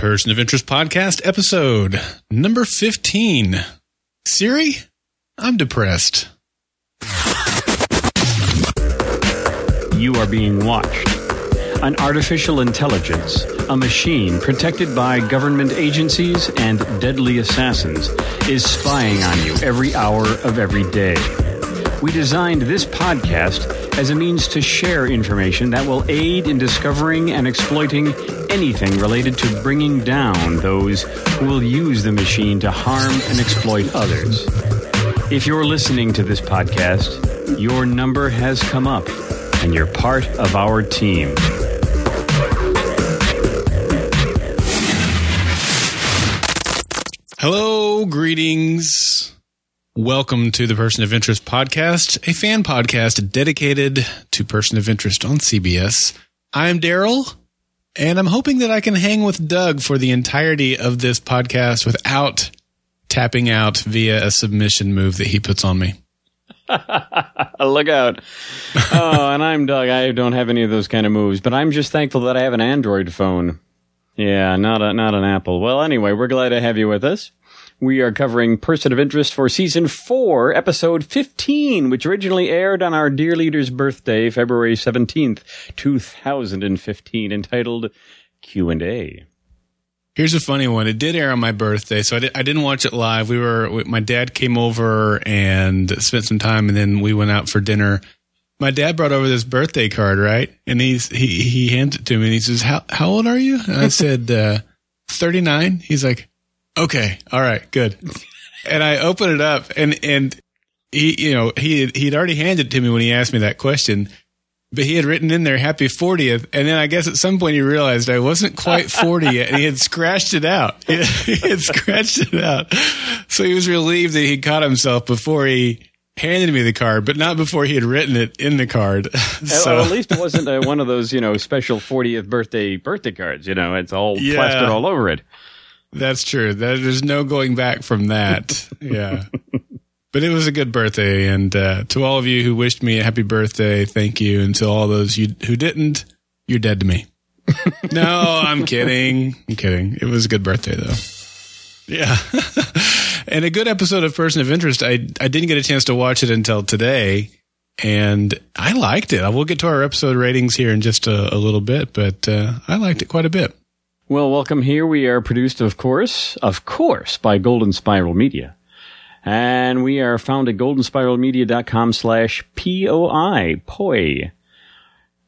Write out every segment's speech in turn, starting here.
Person of Interest Podcast, episode number 15. Siri, I'm depressed. You are being watched. An artificial intelligence, a machine protected by government agencies and deadly assassins, is spying on you every hour of every day. We designed this podcast as a means to share information that will aid in discovering and exploiting anything related to bringing down those who will use the machine to harm and exploit others. If you're listening to this podcast, your number has come up and you're part of our team. Hello, greetings. Welcome to the Person of Interest podcast, a fan podcast dedicated to person of interest on CBS. I'm Daryl, and I'm hoping that I can hang with Doug for the entirety of this podcast without tapping out via a submission move that he puts on me. Look out. oh, and I'm Doug. I don't have any of those kind of moves, but I'm just thankful that I have an Android phone. Yeah, not a, not an Apple. Well, anyway, we're glad to have you with us. We are covering Person of Interest for season four, episode 15, which originally aired on our dear leader's birthday, February 17th, 2015, entitled Q&A. Here's a funny one. It did air on my birthday, so I, did, I didn't watch it live. We were my dad came over and spent some time, and then we went out for dinner. My dad brought over this birthday card, right? And he's he he hands it to me, and he says, "How how old are you?" And I said, uh, "39." He's like, "Okay, all right, good." And I open it up, and and he you know he he'd already handed it to me when he asked me that question but he had written in there happy 40th and then i guess at some point he realized i wasn't quite 40 yet and he had scratched it out. He had scratched it out. So he was relieved that he caught himself before he handed me the card but not before he had written it in the card. So well, at least it wasn't uh, one of those you know special 40th birthday birthday cards you know it's all yeah, plastered all over it that's true there's no going back from that yeah but it was a good birthday, and uh, to all of you who wished me a happy birthday, thank you. And to all those you who didn't, you're dead to me. no, I'm kidding. I'm kidding. It was a good birthday though. Yeah, and a good episode of Person of Interest. I I didn't get a chance to watch it until today, and I liked it. I will get to our episode ratings here in just a, a little bit, but uh, I liked it quite a bit. Well, welcome here. We are produced, of course, of course, by Golden Spiral Media. And we are found at goldenspiralmedia.com slash POI, POI.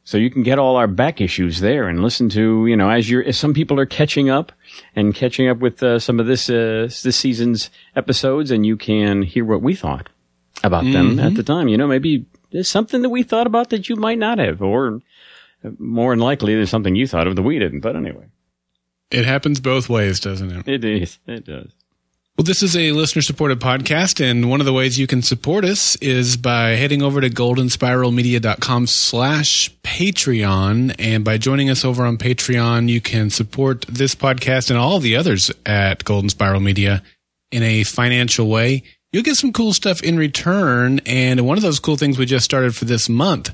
So you can get all our back issues there and listen to, you know, as you're, as some people are catching up and catching up with uh, some of this, uh, this season's episodes and you can hear what we thought about mm-hmm. them at the time. You know, maybe there's something that we thought about that you might not have, or more than likely there's something you thought of that we didn't. But anyway. It happens both ways, doesn't it? It is. It does. Well, this is a listener supported podcast, and one of the ways you can support us is by heading over to goldenspiralmedia.com slash Patreon. And by joining us over on Patreon, you can support this podcast and all the others at Golden Spiral Media in a financial way. You'll get some cool stuff in return. And one of those cool things we just started for this month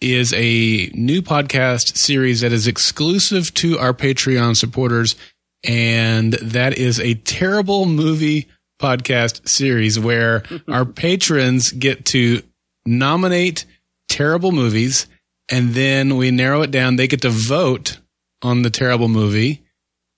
is a new podcast series that is exclusive to our Patreon supporters and that is a terrible movie podcast series where our patrons get to nominate terrible movies and then we narrow it down. They get to vote on the terrible movie.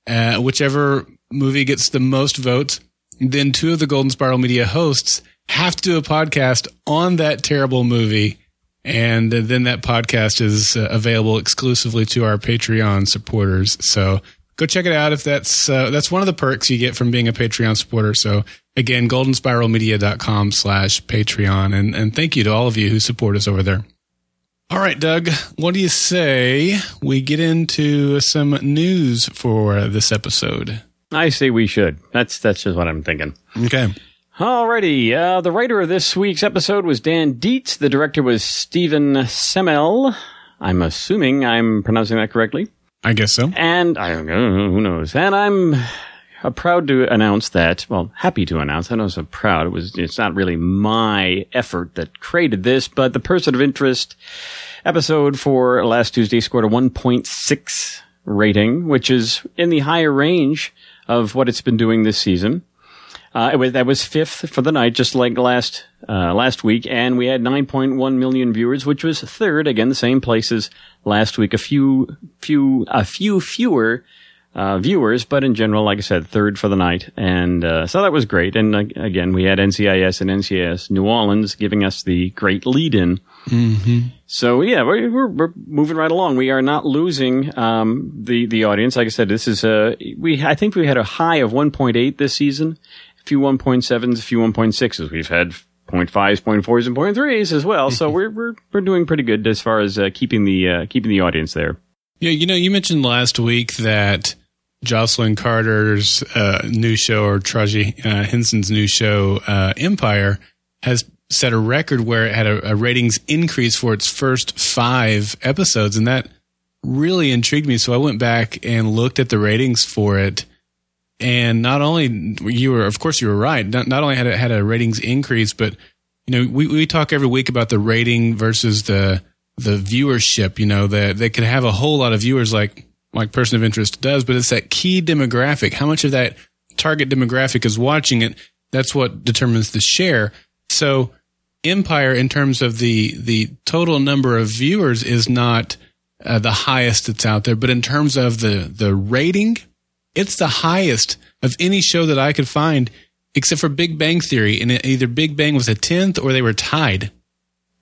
Uh, whichever movie gets the most votes, then two of the Golden Spiral Media hosts have to do a podcast on that terrible movie. And then that podcast is uh, available exclusively to our Patreon supporters. So go check it out if that's uh, that's one of the perks you get from being a Patreon supporter. So again, goldenspiralmedia.com slash Patreon. And, and thank you to all of you who support us over there. All right, Doug, what do you say we get into some news for this episode? I say we should. That's that's just what I'm thinking. Okay. Alrighty, uh, the writer of this week's episode was Dan Dietz. The director was Stephen Semel. I'm assuming I'm pronouncing that correctly. I guess so. And I don't know, who knows. And I'm uh, proud to announce that, well, happy to announce, I know so proud, it was, it's not really my effort that created this, but the person of interest episode for last Tuesday scored a 1.6 rating, which is in the higher range of what it's been doing this season. Uh, it was, that was fifth for the night, just like last uh, last week, and we had 9.1 million viewers, which was third. Again, the same place as last week. A few few a few fewer uh, viewers, but in general, like I said, third for the night, and uh, so that was great. And uh, again, we had NCIS and NCIS New Orleans giving us the great lead-in. Mm-hmm. So yeah, we're, we're, we're moving right along. We are not losing um, the the audience. Like I said, this is a we. I think we had a high of 1.8 this season, a few 1.7s, a few 1.6s. We've had 0.5s, 0.4s, and 0.3s as well. So we're we're we're doing pretty good as far as uh, keeping the uh, keeping the audience there. Yeah, you know, you mentioned last week that Jocelyn Carter's uh, new show or Taraji uh, Henson's new show, uh, Empire, has set a record where it had a, a, ratings increase for its first five episodes, and that really intrigued me. So I went back and looked at the ratings for it, and not only you were, of course, you were right. Not, not only had it had a ratings increase, but you know, we we talk every week about the rating versus the the viewership. You know, that they could have a whole lot of viewers like like person of interest does, but it's that key demographic. How much of that target demographic is watching it? That's what determines the share. So Empire, in terms of the the total number of viewers, is not uh, the highest that's out there, but in terms of the the rating, it's the highest of any show that I could find, except for Big Bang Theory, and either Big Bang was a tenth or they were tied.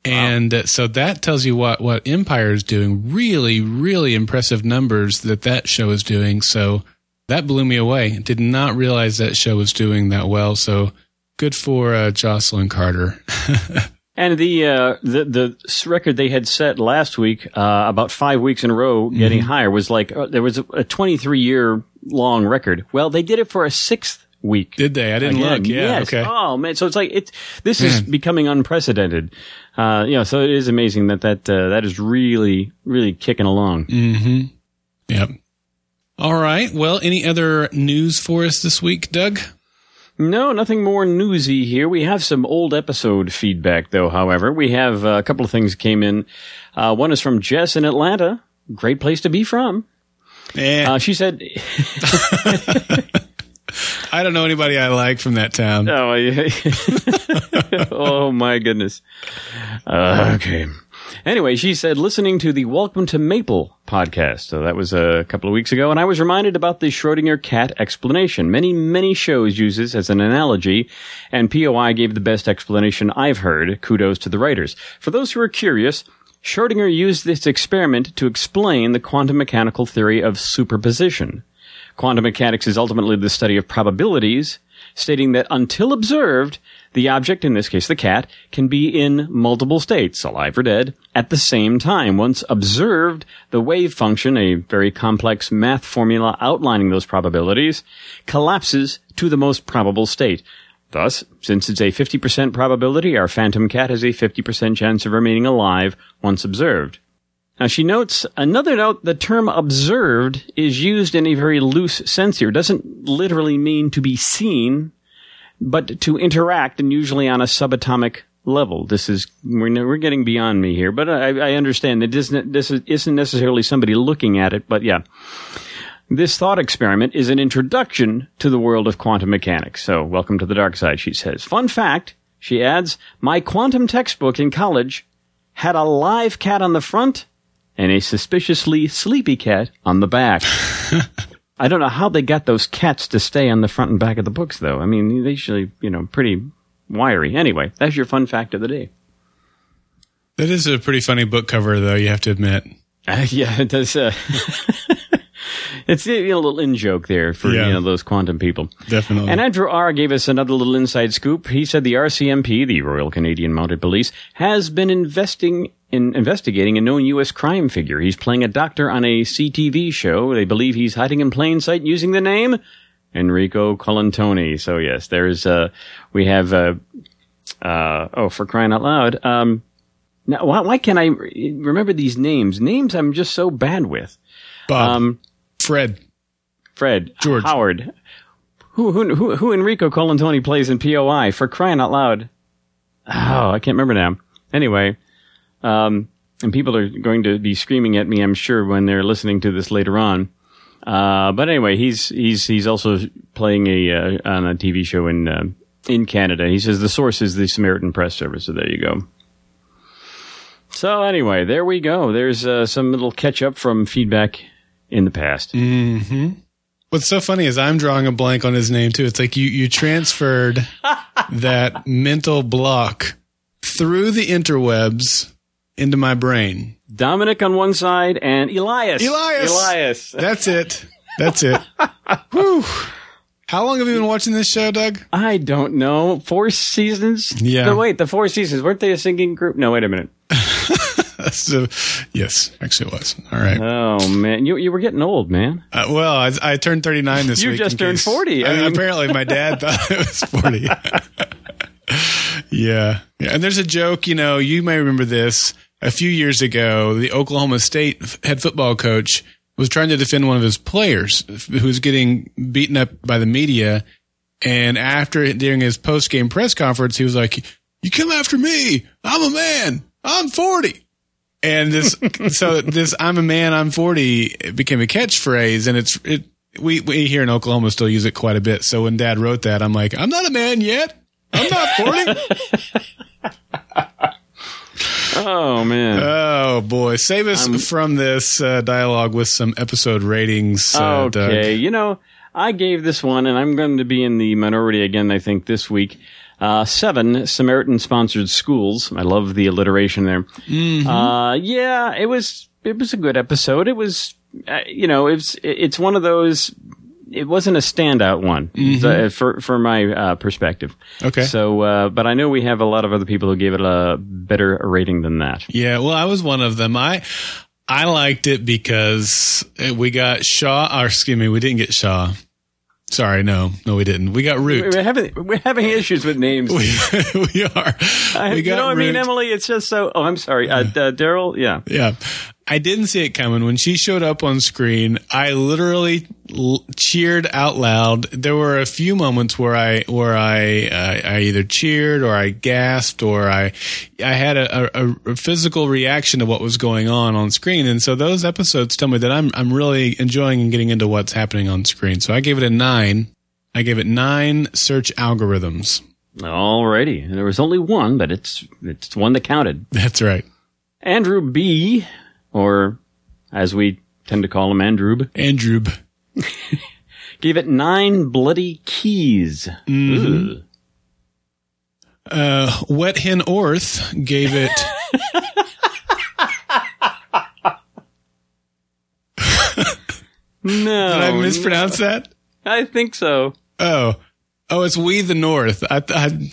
And. Uh, so that tells you what, what Empire is doing. Really, really impressive numbers that that show is doing. So that blew me away. Did not realize that show was doing that well. So good for uh, Jocelyn Carter. and the, uh, the the record they had set last week, uh, about five weeks in a row, getting mm-hmm. higher, was like uh, there was a 23 year long record. Well, they did it for a sixth week. Did they? I didn't Again. look. Yeah. Yes. Okay. Oh man. So it's like it's this is becoming unprecedented. Uh, you know, so it is amazing that that uh, that is really really kicking along. Mm-hmm. Yep. All right. Well, any other news for us this week, Doug? No, nothing more newsy here. We have some old episode feedback, though. However, we have uh, a couple of things came in. Uh, one is from Jess in Atlanta. Great place to be from. Yeah. Uh, she said. I don't know anybody I like from that town. Oh, yeah. oh my goodness. Uh, okay. Anyway, she said, listening to the Welcome to Maple podcast. So that was a couple of weeks ago, and I was reminded about the Schrodinger cat explanation. Many, many shows use this as an analogy, and POI gave the best explanation I've heard. Kudos to the writers. For those who are curious, Schrodinger used this experiment to explain the quantum mechanical theory of superposition. Quantum mechanics is ultimately the study of probabilities, stating that until observed, the object, in this case the cat, can be in multiple states, alive or dead, at the same time. Once observed, the wave function, a very complex math formula outlining those probabilities, collapses to the most probable state. Thus, since it's a 50% probability, our phantom cat has a 50% chance of remaining alive once observed. Now she notes another note, the term observed is used in a very loose sense here. It doesn't literally mean to be seen, but to interact and usually on a subatomic level. This is, we're, we're getting beyond me here, but I, I understand that this, this isn't necessarily somebody looking at it, but yeah. This thought experiment is an introduction to the world of quantum mechanics. So welcome to the dark side, she says. Fun fact, she adds, my quantum textbook in college had a live cat on the front and a suspiciously sleepy cat on the back. I don't know how they got those cats to stay on the front and back of the books, though. I mean, they usually, you know, pretty wiry. Anyway, that's your fun fact of the day. That is a pretty funny book cover, though. You have to admit. Uh, yeah, it does. Uh, it's you know, a little in joke there for yeah. you know those quantum people. Definitely. And Andrew R gave us another little inside scoop. He said the RCMP, the Royal Canadian Mounted Police, has been investing in investigating a known U.S. crime figure. He's playing a doctor on a CTV show. They believe he's hiding in plain sight using the name Enrico Colantoni. So yes, there's uh, we have uh, uh, oh for crying out loud. Um, now why, why can't I remember these names? Names I'm just so bad with. Bob, um, Fred, Fred, George, Howard. Who who who, who Enrico Colantoni plays in POI for crying out loud? Oh, I can't remember now. Anyway, um, and people are going to be screaming at me, I'm sure, when they're listening to this later on. Uh, but anyway, he's he's he's also playing a uh, on a TV show in uh, in Canada. He says the source is the Samaritan Press Service. So there you go. So anyway, there we go. There's uh, some little catch up from feedback in the past. Mm-hmm. What's so funny is I'm drawing a blank on his name too. It's like you you transferred that mental block through the interwebs into my brain. Dominic on one side and Elias. Elias. Elias. That's it. That's it. Whew. How long have you been watching this show, Doug? I don't know. Four seasons? Yeah. No, wait, the four seasons. Weren't they a singing group? No, wait a minute. so, yes, actually, it was. All right. Oh man, you you were getting old, man. Uh, well, I, I, turned 39 this you week. You just turned case, 40. I mean, apparently, my dad thought it was 40. yeah. yeah. And there's a joke, you know, you may remember this. A few years ago, the Oklahoma State head football coach was trying to defend one of his players who was getting beaten up by the media. And after, during his post game press conference, he was like, You come after me. I'm a man. I'm 40. And this, so this, I'm a man, I'm 40 became a catchphrase. And it's, it, we, we here in Oklahoma still use it quite a bit. So when dad wrote that, I'm like, I'm not a man yet. I'm not 40. oh, man. Oh, boy. Save us um, from this uh, dialogue with some episode ratings. Uh, okay. Doug. You know, I gave this one, and I'm going to be in the minority again, I think, this week. Uh, seven Samaritan sponsored schools. I love the alliteration there. Mm-hmm. Uh, yeah, it was, it was a good episode. It was, uh, you know, it's, it's one of those, it wasn't a standout one mm-hmm. for, for my, uh, perspective. Okay. So, uh, but I know we have a lot of other people who gave it a better rating than that. Yeah. Well, I was one of them. I, I liked it because we got Shaw, or excuse me, we didn't get Shaw. Sorry, no, no, we didn't. We got Root. We're having we're having issues with names. we, we are. I, we you know what I mean, Emily? It's just so. Oh, I'm sorry, uh, uh, Daryl. Yeah, yeah. I didn't see it coming when she showed up on screen. I literally l- cheered out loud. There were a few moments where I where I uh, I either cheered or I gasped or I I had a, a, a, physical reaction to what was going on on screen. And so those episodes tell me that I'm I'm really enjoying and getting into what's happening on screen. So I gave it a nine. I gave it nine search algorithms. Alrighty, there was only one, but it's it's one that counted. That's right. Andrew B or as we tend to call him, Androob. Androob. Gave it nine bloody keys. Mm-hmm. Uh, Wet Hen Orth gave it. no. Did I mispronounce no. that? I think so. Oh. Oh, it's We the North. I, I,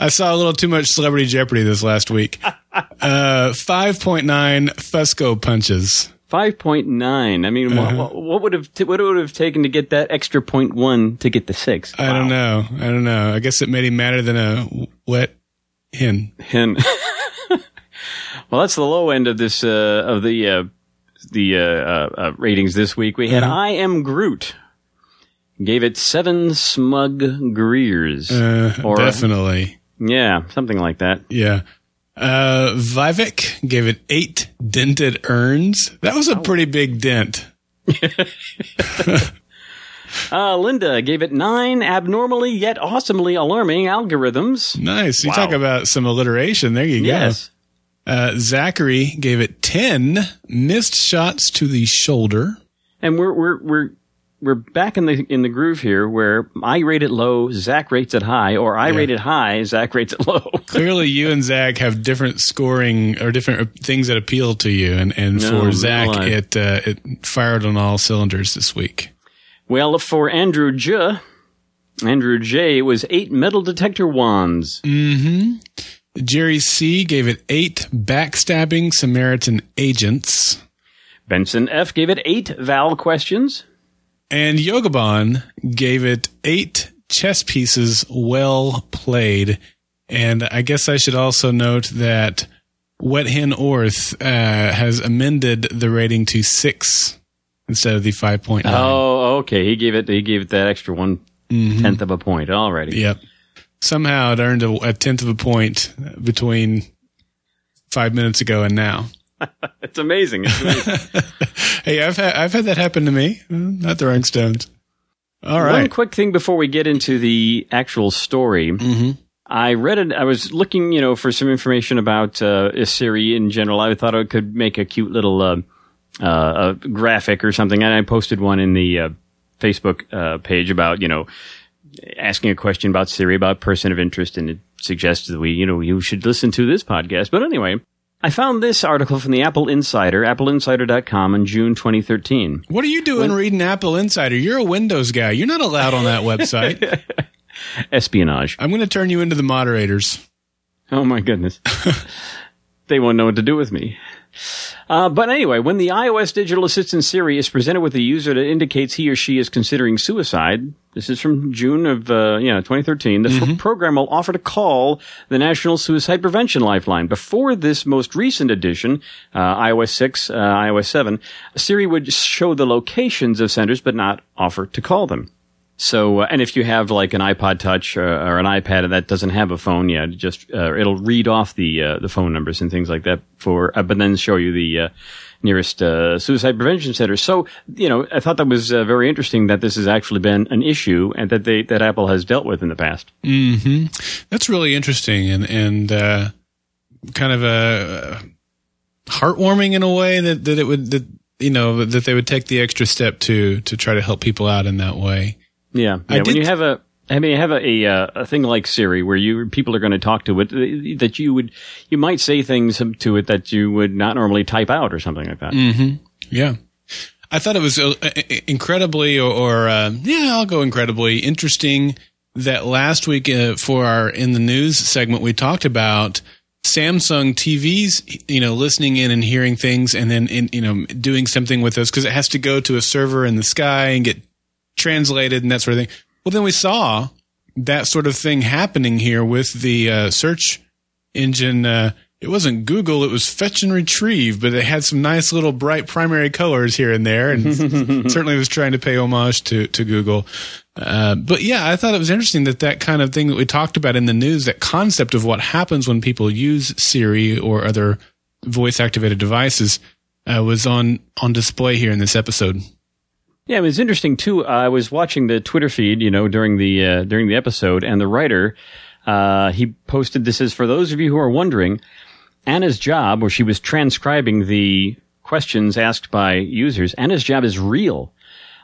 I saw a little too much Celebrity Jeopardy this last week. Uh, 5.9 Fusco punches. 5.9. I mean, uh-huh. what, what, would have, t- what would have taken to get that extra point one to get the six? I don't know. I don't know. I guess it made him madder than a wet hen. Hen. well, that's the low end of this, uh, of the, uh, the, uh, uh, ratings this week. We had uh-huh. I Am Groot. Gave it seven smug Greers. or, definitely. Yeah, something like that. Yeah. Uh, Vivek gave it eight dented urns. That was a oh. pretty big dent. uh, Linda gave it nine abnormally yet awesomely alarming algorithms. Nice. You wow. talk about some alliteration. There you yes. go. Uh, Zachary gave it 10 missed shots to the shoulder. And we're, we're, we're, we're back in the in the groove here where I rate it low, Zach rates it high, or I yeah. rate it high, Zach rates it low. Clearly, you and Zach have different scoring or different things that appeal to you, and and no, for Zach, no it uh, it fired on all cylinders this week. Well, for Andrew J, Andrew J was eight metal detector wands. Mm-hmm. Jerry C gave it eight backstabbing Samaritan agents. Benson F gave it eight Val questions. And Yogabon gave it eight chess pieces well played. And I guess I should also note that Wet Hen Orth uh, has amended the rating to six instead of the 5.9. Oh, okay. He gave it, he gave it that extra one mm-hmm. tenth of a point already. Yep. Somehow it earned a, a tenth of a point between five minutes ago and now. it's amazing. It's amazing. hey, I've had I've had that happen to me. Not the Stones. All right. One quick thing before we get into the actual story. Mm-hmm. I read it. I was looking, you know, for some information about uh, Siri in general. I thought I could make a cute little uh, uh, graphic or something, and I posted one in the uh, Facebook uh, page about, you know, asking a question about Siri about person of interest, and it suggested that we, you know, you should listen to this podcast. But anyway, I found this article from the Apple Insider, appleinsider.com in June 2013. What are you doing when, reading Apple Insider? You're a Windows guy. You're not allowed on that website. Espionage. I'm going to turn you into the moderators. Oh my goodness. they won't know what to do with me. Uh, but anyway, when the iOS digital assistant Siri is presented with a user that indicates he or she is considering suicide, this is from June of uh, yeah 2013. The mm-hmm. program will offer to call the National Suicide Prevention Lifeline. Before this most recent edition, uh, iOS 6, uh, iOS 7, Siri would show the locations of centers but not offer to call them. So, uh, and if you have like an iPod Touch or, uh, or an iPad that doesn't have a phone yet, just uh, it'll read off the uh, the phone numbers and things like that for, uh, but then show you the uh, nearest suicide prevention center. So, you know, I thought that was very interesting that this has actually been an issue and that they that Apple has dealt with in the past. Hmm. That's really interesting and and kind of a heartwarming in a way that that it would that you know that they would take the extra step to to try to help people out in that way. Yeah, yeah. when you have a I mean, you have a, a, uh, a thing like Siri where you people are going to talk to it that you would you might say things to it that you would not normally type out or something like that. Mm-hmm. Yeah, I thought it was uh, incredibly or, or uh, yeah, I'll go incredibly interesting that last week uh, for our in the news segment we talked about Samsung TVs, you know, listening in and hearing things, and then in, you know doing something with those because it has to go to a server in the sky and get translated and that sort of thing. Well, then we saw that sort of thing happening here with the uh, search engine. Uh, it wasn't Google, it was Fetch and Retrieve, but it had some nice little bright primary colors here and there, and certainly was trying to pay homage to to Google. Uh, but yeah, I thought it was interesting that that kind of thing that we talked about in the news, that concept of what happens when people use Siri or other voice activated devices, uh, was on on display here in this episode. Yeah, it was interesting too. I was watching the Twitter feed, you know, during the uh, during the episode, and the writer uh, he posted this as for those of you who are wondering, Anna's job, where she was transcribing the questions asked by users, Anna's job is real.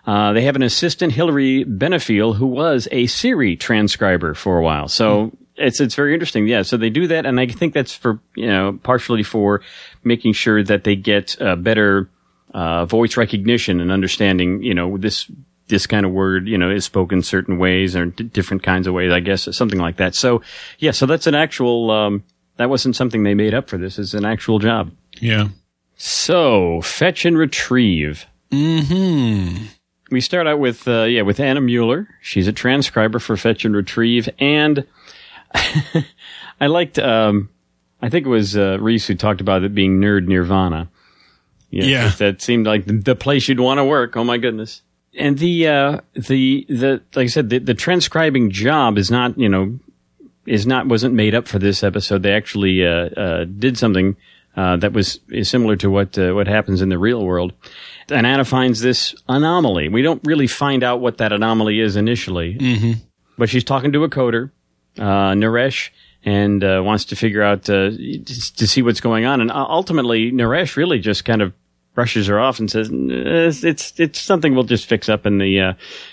Uh, they have an assistant, Hillary Benefiel, who was a Siri transcriber for a while. So mm. it's it's very interesting. Yeah, so they do that, and I think that's for you know partially for making sure that they get better uh, voice recognition and understanding, you know, this this kind of word, you know, is spoken certain ways or d- different kinds of ways, I guess, something like that. So, yeah, so that's an actual, um, that wasn't something they made up for this. It's an actual job. Yeah. So, fetch and retrieve. hmm We start out with, uh, yeah, with Anna Mueller. She's a transcriber for fetch and retrieve. And I liked, um, I think it was, uh, Reese who talked about it being nerd nirvana. Yeah, yeah. that seemed like the place you'd want to work. Oh my goodness! And the uh, the the like I said, the, the transcribing job is not you know is not wasn't made up for this episode. They actually uh, uh, did something uh, that was similar to what uh, what happens in the real world. And Anna finds this anomaly. We don't really find out what that anomaly is initially, mm-hmm. but she's talking to a coder, uh, Naresh, and uh, wants to figure out uh, to see what's going on. And ultimately, Naresh really just kind of brushes her off and says it's it's, it's something we'll just fix up in the uh,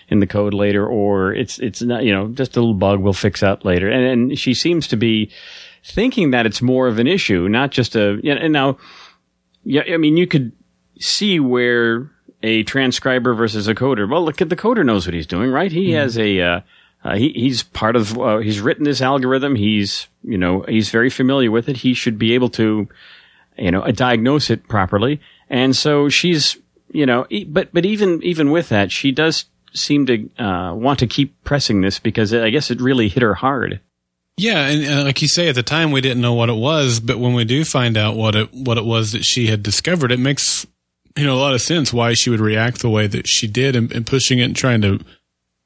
in the code later, or it's it's not you know just a little bug we'll fix out later. And, and she seems to be thinking that it's more of an issue, not just a. You know, and now, yeah, I mean, you could see where a transcriber versus a coder. Well, look at the coder knows what he's doing, right? He mm. has a. Uh, uh, he, he's part of. Uh, he's written this algorithm. He's you know he's very familiar with it. He should be able to, you know, diagnose it properly and so she's, you know, but, but even, even with that, she does seem to, uh, want to keep pressing this because I guess it really hit her hard. Yeah, and uh, like you say, at the time we didn't know what it was, but when we do find out what it what it was that she had discovered, it makes you know a lot of sense why she would react the way that she did, and, and pushing it and trying to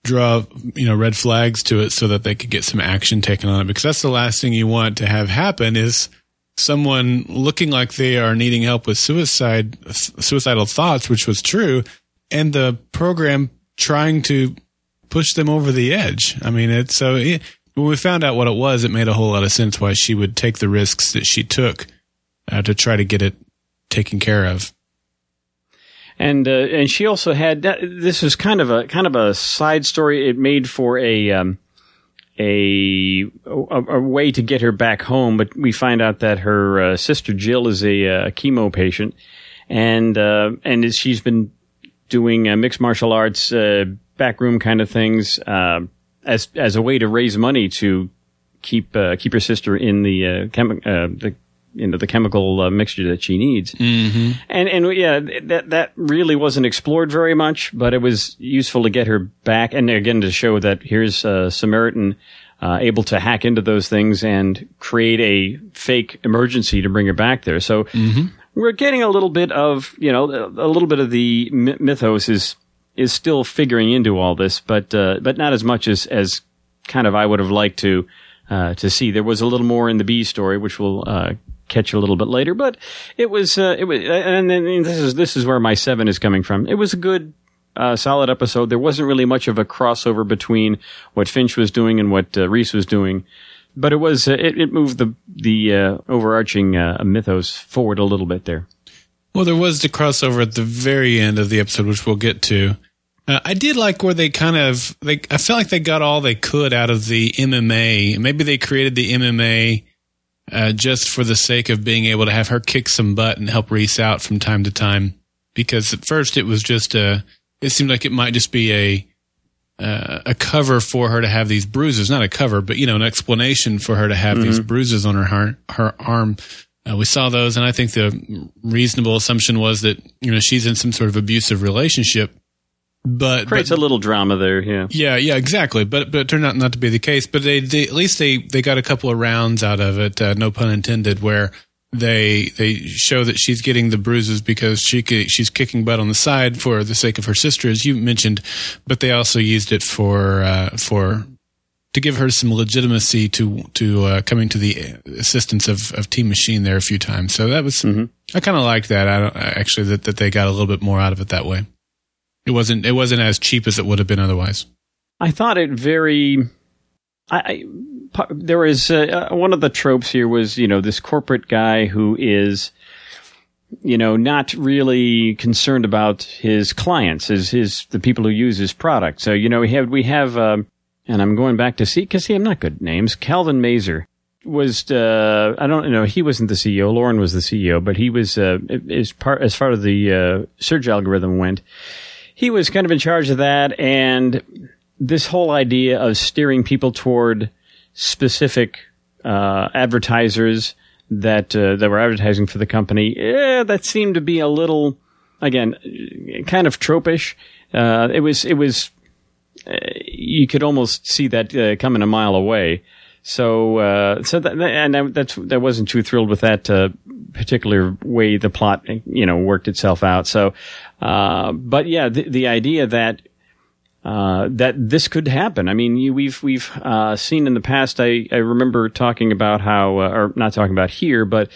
draw you know red flags to it so that they could get some action taken on it, because that's the last thing you want to have happen is someone looking like they are needing help with suicide, suicidal thoughts, which was true, and the program trying to push them over the edge. I mean, it's so when we found out what it was, it made a whole lot of sense why she would take the risks that she took uh, to try to get it taken care of. And uh, and she also had this was kind of a kind of a side story. It made for a um, a, a, a way to get her back home, but we find out that her uh, sister Jill is a, uh, chemo patient, and uh, and she's been doing uh, mixed martial arts uh, backroom kind of things as as a way to raise money to keep keep her sister in the chemi- the you know the chemical uh, mixture that she needs. Mm-hmm. And and yeah, that that really wasn't explored very much, but it was useful to get her back, and again to show that here's uh, Samaritan. Uh, able to hack into those things and create a fake emergency to bring her back there. So mm-hmm. we're getting a little bit of, you know, a little bit of the mythos is is still figuring into all this, but uh, but not as much as as kind of I would have liked to uh, to see. There was a little more in the B story, which we'll uh, catch a little bit later. But it was uh, it was, and, and this is this is where my seven is coming from. It was a good. Uh, solid episode. There wasn't really much of a crossover between what Finch was doing and what uh, Reese was doing, but it was uh, it, it, moved the the uh, overarching uh, mythos forward a little bit there. Well, there was the crossover at the very end of the episode, which we'll get to. Uh, I did like where they kind of they. I felt like they got all they could out of the MMA. Maybe they created the MMA uh, just for the sake of being able to have her kick some butt and help Reese out from time to time. Because at first it was just a, it seemed like it might just be a, uh, a cover for her to have these bruises, not a cover, but you know, an explanation for her to have mm-hmm. these bruises on her heart, her arm. Uh, we saw those, and I think the reasonable assumption was that you know she's in some sort of abusive relationship but creates but, a little drama there. Yeah, yeah, yeah, exactly. But but it turned out not to be the case. But they, they at least they they got a couple of rounds out of it. Uh, no pun intended. Where they they show that she's getting the bruises because she she's kicking butt on the side for the sake of her sister, as you mentioned. But they also used it for uh, for to give her some legitimacy to to uh, coming to the assistance of, of Team Machine there a few times. So that was mm-hmm. I kind of liked that. I actually that that they got a little bit more out of it that way. It wasn't. It wasn't as cheap as it would have been otherwise. I thought it very. I, I there was uh, uh, one of the tropes here was you know this corporate guy who is you know not really concerned about his clients, his his the people who use his product. So you know we have we have um, and I'm going back to see because see I'm not good names. Calvin Mazur was uh, I don't know he wasn't the CEO. Lauren was the CEO, but he was uh, as part as far as the uh, search algorithm went he was kind of in charge of that. And this whole idea of steering people toward specific uh, advertisers that uh, that were advertising for the company, yeah, that seemed to be a little, again, kind of tropish. Uh, it was it was uh, you could almost see that uh, coming a mile away. So, uh, so that, and that's that wasn't too thrilled with that uh, particular way the plot, you know, worked itself out. So, uh, but yeah, the, the idea that uh, that this could happen. I mean, we've we've uh, seen in the past. I, I remember talking about how, uh, or not talking about here, but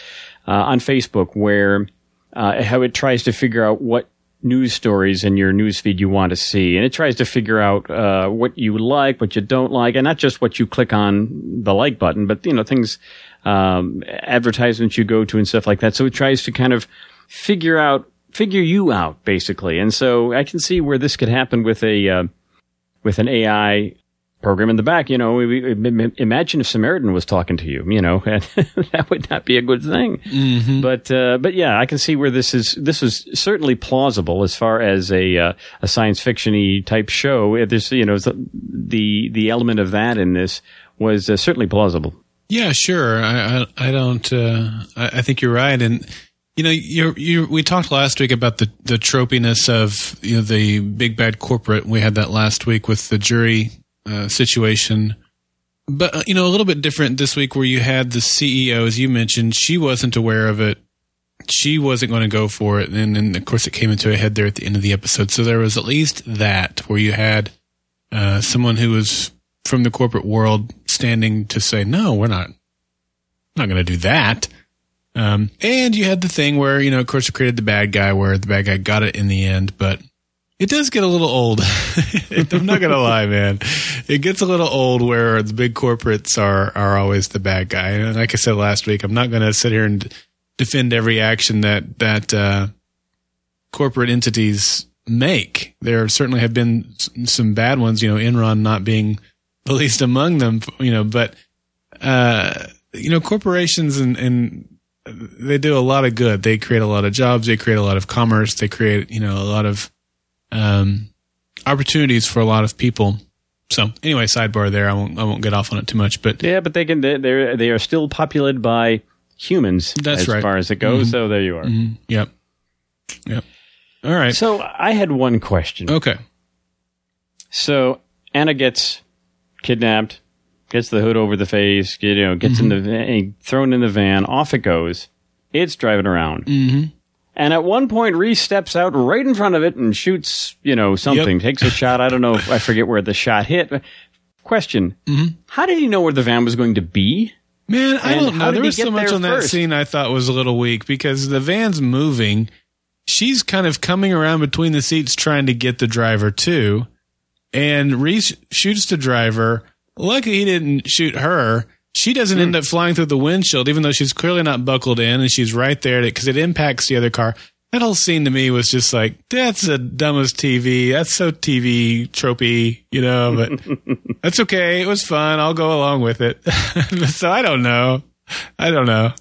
on Facebook, where how it tries to figure out what news stories in your newsfeed you want to see. And it tries to figure out uh, what you like, what you don't like, and not just what you click on the like button, but, you know, things, um, advertisements you go to and stuff like that. So it tries to kind of figure out, figure you out, basically. And so I can see where this could happen with a, uh, with an AI program in the back, you know, imagine if Samaritan was talking to you, you know, that would not be a good thing. Mm-hmm. But, uh, but yeah, I can see where this is, this was certainly plausible as far as a, uh, a science fictiony type show. There's, you know, the, the element of that in this was uh, certainly plausible. Yeah, sure. I, I, I don't, uh, I, I think you're right. And, you know, you you we talked last week about the the tropiness of you know the big bad corporate. We had that last week with the jury uh, situation. But, uh, you know, a little bit different this week where you had the CEO, as you mentioned, she wasn't aware of it. She wasn't going to go for it. And then, of course, it came into a head there at the end of the episode. So there was at least that where you had uh, someone who was from the corporate world standing to say, no, we're not, not going to do that. Um, and you had the thing where, you know, of course, it created the bad guy where the bad guy got it in the end, but it does get a little old. I'm not to lie, man. It gets a little old where the big corporates are, are always the bad guy. And like I said last week, I'm not to sit here and defend every action that, that, uh, corporate entities make. There certainly have been some bad ones, you know, Enron not being the least among them, you know, but, uh, you know, corporations and, and they do a lot of good. They create a lot of jobs. They create a lot of commerce. They create, you know, a lot of, um, opportunities for a lot of people. So anyway, sidebar there. I won't, I won't get off on it too much, but yeah, but they can, they, they're, they are still populated by humans That's as right. far as it goes. Mm-hmm. So there you are. mm, yep. Yep. All right. So I had one question. Okay. So Anna gets kidnapped, gets the hood over the face, you know, gets in the van, thrown in the van, off it goes. It's driving around. Mm-hmm. And at one point, Reese steps out right in front of it and shoots, you know, something, takes a shot. I don't know if I forget where the shot hit. Question How did he know where the van was going to be? Man, I don't know. There was so much on that first? scene I thought was a little weak because the van's moving. She's kind of coming around between the seats trying to get the driver too. And Reese shoots the driver. Lucky he didn't shoot her. She doesn't Hmm. end up flying through the windshield, even though she's clearly not buckled in and she's right there because it impacts the other car. That whole scene to me was just like, that's the dumbest TV. That's so TV tropey, you know, but that's okay. It was fun. I'll go along with it. so I don't know. I don't know.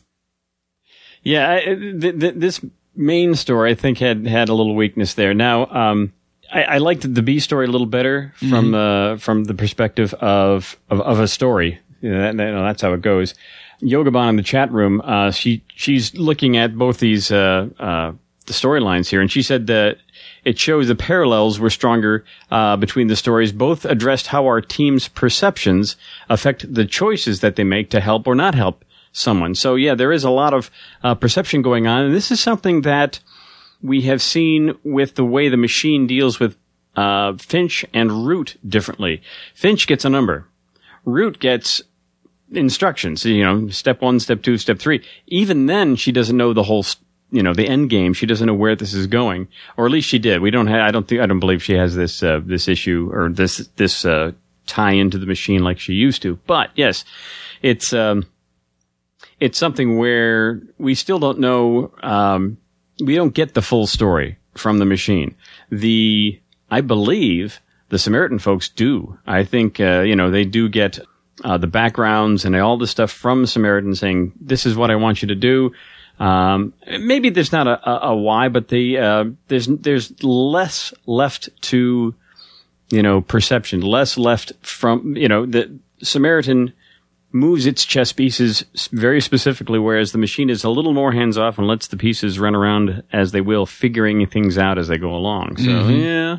Yeah, I, th- th- this main story I think had had a little weakness there. Now, um, I, I liked the B story a little better from uh, from the perspective of of, of a story. You know, that, that's how it goes. Yogabon in the chat room, uh, she she's looking at both these uh, uh, the storylines here, and she said that it shows the parallels were stronger uh, between the stories. Both addressed how our team's perceptions affect the choices that they make to help or not help someone. So yeah, there is a lot of uh, perception going on, and this is something that we have seen with the way the machine deals with uh, Finch and Root differently. Finch gets a number. Root gets instructions. You know, step one, step two, step three. Even then, she doesn't know the whole. You know, the end game. She doesn't know where this is going, or at least she did. We don't have. I don't think. I don't believe she has this uh, this issue or this this uh, tie into the machine like she used to. But yes, it's. Um, it's something where we still don't know. Um, we don't get the full story from the machine. The I believe the Samaritan folks do. I think uh, you know they do get uh, the backgrounds and all the stuff from Samaritan saying this is what I want you to do. Um, maybe there's not a, a, a why, but the uh, there's there's less left to you know perception, less left from you know the Samaritan moves its chess pieces very specifically, whereas the machine is a little more hands off and lets the pieces run around as they will, figuring things out as they go along. So yeah,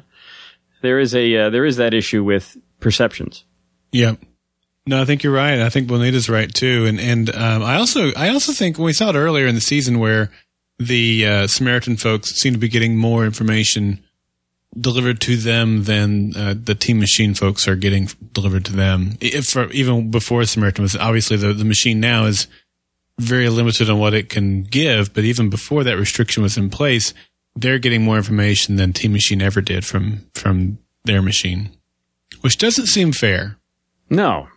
there is a uh, there is that issue with perceptions. Yep. No, I think you're right. I think Bonita's right too. And and um, I also I also think we saw it earlier in the season where the uh, Samaritan folks seem to be getting more information delivered to them than uh, the Team Machine folks are getting delivered to them. If for, even before Samaritan was obviously the the machine now is very limited on what it can give, but even before that restriction was in place, they're getting more information than Team Machine ever did from from their machine, which doesn't seem fair. No,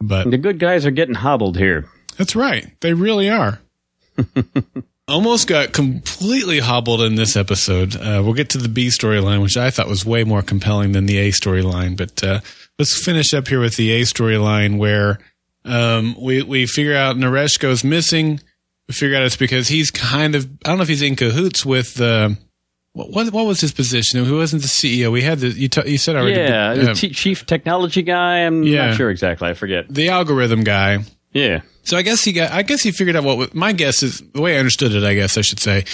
But the good guys are getting hobbled here. That's right. They really are. Almost got completely hobbled in this episode. Uh, we'll get to the B storyline, which I thought was way more compelling than the A storyline. But uh, let's finish up here with the A storyline, where um, we we figure out Naresh goes missing. We figure out it's because he's kind of I don't know if he's in cahoots with the. What, what what was his position? Who wasn't the CEO? We had the you t- you said already. Yeah, uh, the t- chief technology guy. I'm Yeah. not sure exactly. I forget. the algorithm guy. Yeah, So I guess he got. I guess he figured out what. My guess is the way I understood it. I guess I should say,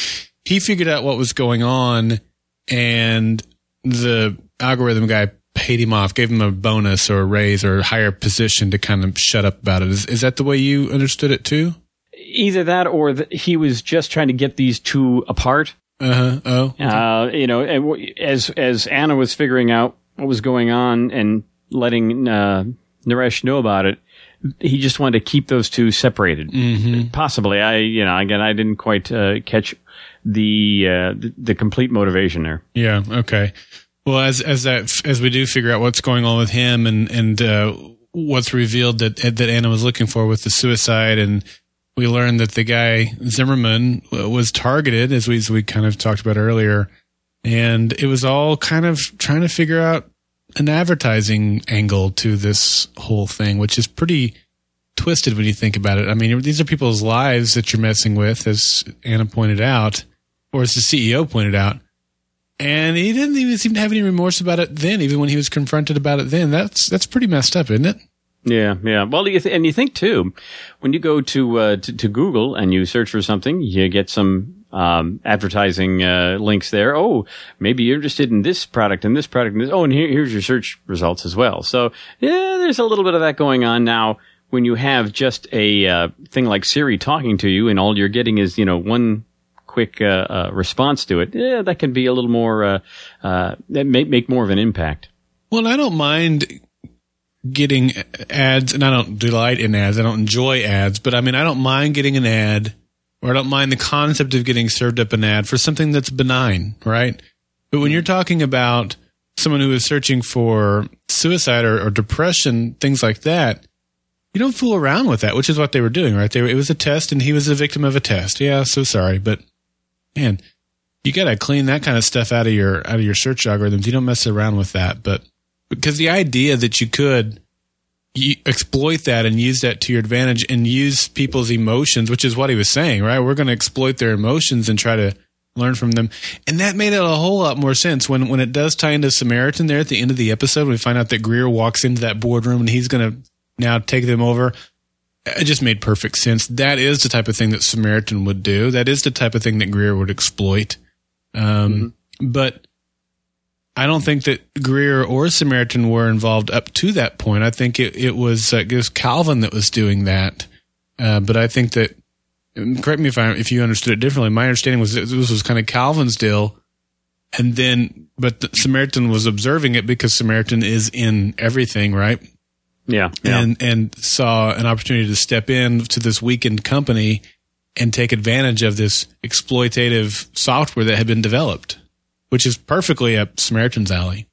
he figured out what was going on, and the algorithm guy paid him off, gave him a bonus or a raise or a higher position to kind of shut up about it. Is, is that the way you understood it too? either that or th- he was just trying to get these two apart. Uh huh. Oh. Uh, you know, and as as Anna was figuring out what was going on and letting uh, Naresh know about it, he just wanted to keep those two separated. Mm-hmm. Possibly, I you know again I didn't quite uh, catch the, uh, the the complete motivation there. Yeah. Okay. Well, as as that as we do figure out what's going on with him and and uh, what's revealed that that Anna was looking for with the suicide, and we learned that the guy Zimmerman was targeted, as we as we kind of talked about earlier, and it was all kind of trying to figure out an advertising angle to this whole thing, which is pretty twisted when you think about it. I mean, these are people's lives that you're messing with, as Anna pointed out, or as the CEO pointed out. And he didn't even seem to have any remorse about it then, even when he was confronted about it then. That's that's pretty messed up, isn't it? Yeah, yeah. Well, you th- and you think too, when you go to, uh, to, to Google and you search for something, you get some um, advertising uh, links there. Oh, maybe you're interested in this product and this product and this. Oh, and here, here's your search results as well. So yeah, there's a little bit of that going on now. When you have just a uh, thing like Siri talking to you, and all you're getting is you know one quick uh, uh, response to it, yeah, that can be a little more uh, uh, that may make more of an impact. Well, I don't mind getting ads, and I don't delight in ads. I don't enjoy ads, but I mean, I don't mind getting an ad, or I don't mind the concept of getting served up an ad for something that's benign, right? But when you're talking about someone who is searching for suicide or, or depression, things like that, you don't fool around with that, which is what they were doing, right? They were, it was a test, and he was a victim of a test. Yeah, so sorry, but man, you got to clean that kind of stuff out of your out of your search algorithms. You don't mess around with that, but because the idea that you could you exploit that and use that to your advantage and use people's emotions, which is what he was saying, right? We're going to exploit their emotions and try to learn from them. And that made it a whole lot more sense when, when it does tie into Samaritan there at the end of the episode. We find out that Greer walks into that boardroom and he's going to now take them over. It just made perfect sense. That is the type of thing that Samaritan would do. That is the type of thing that Greer would exploit. Um, mm-hmm. But I don't think that Greer or Samaritan were involved up to that point. I think it, it was uh, it was Calvin that was doing that. Uh, but I think that correct me if I if you understood it differently. My understanding was that this was kind of Calvin's deal, and then but the, Samaritan was observing it because Samaritan is in everything, right? Yeah, yeah, and and saw an opportunity to step in to this weakened company and take advantage of this exploitative software that had been developed which is perfectly up Samaritan's alley.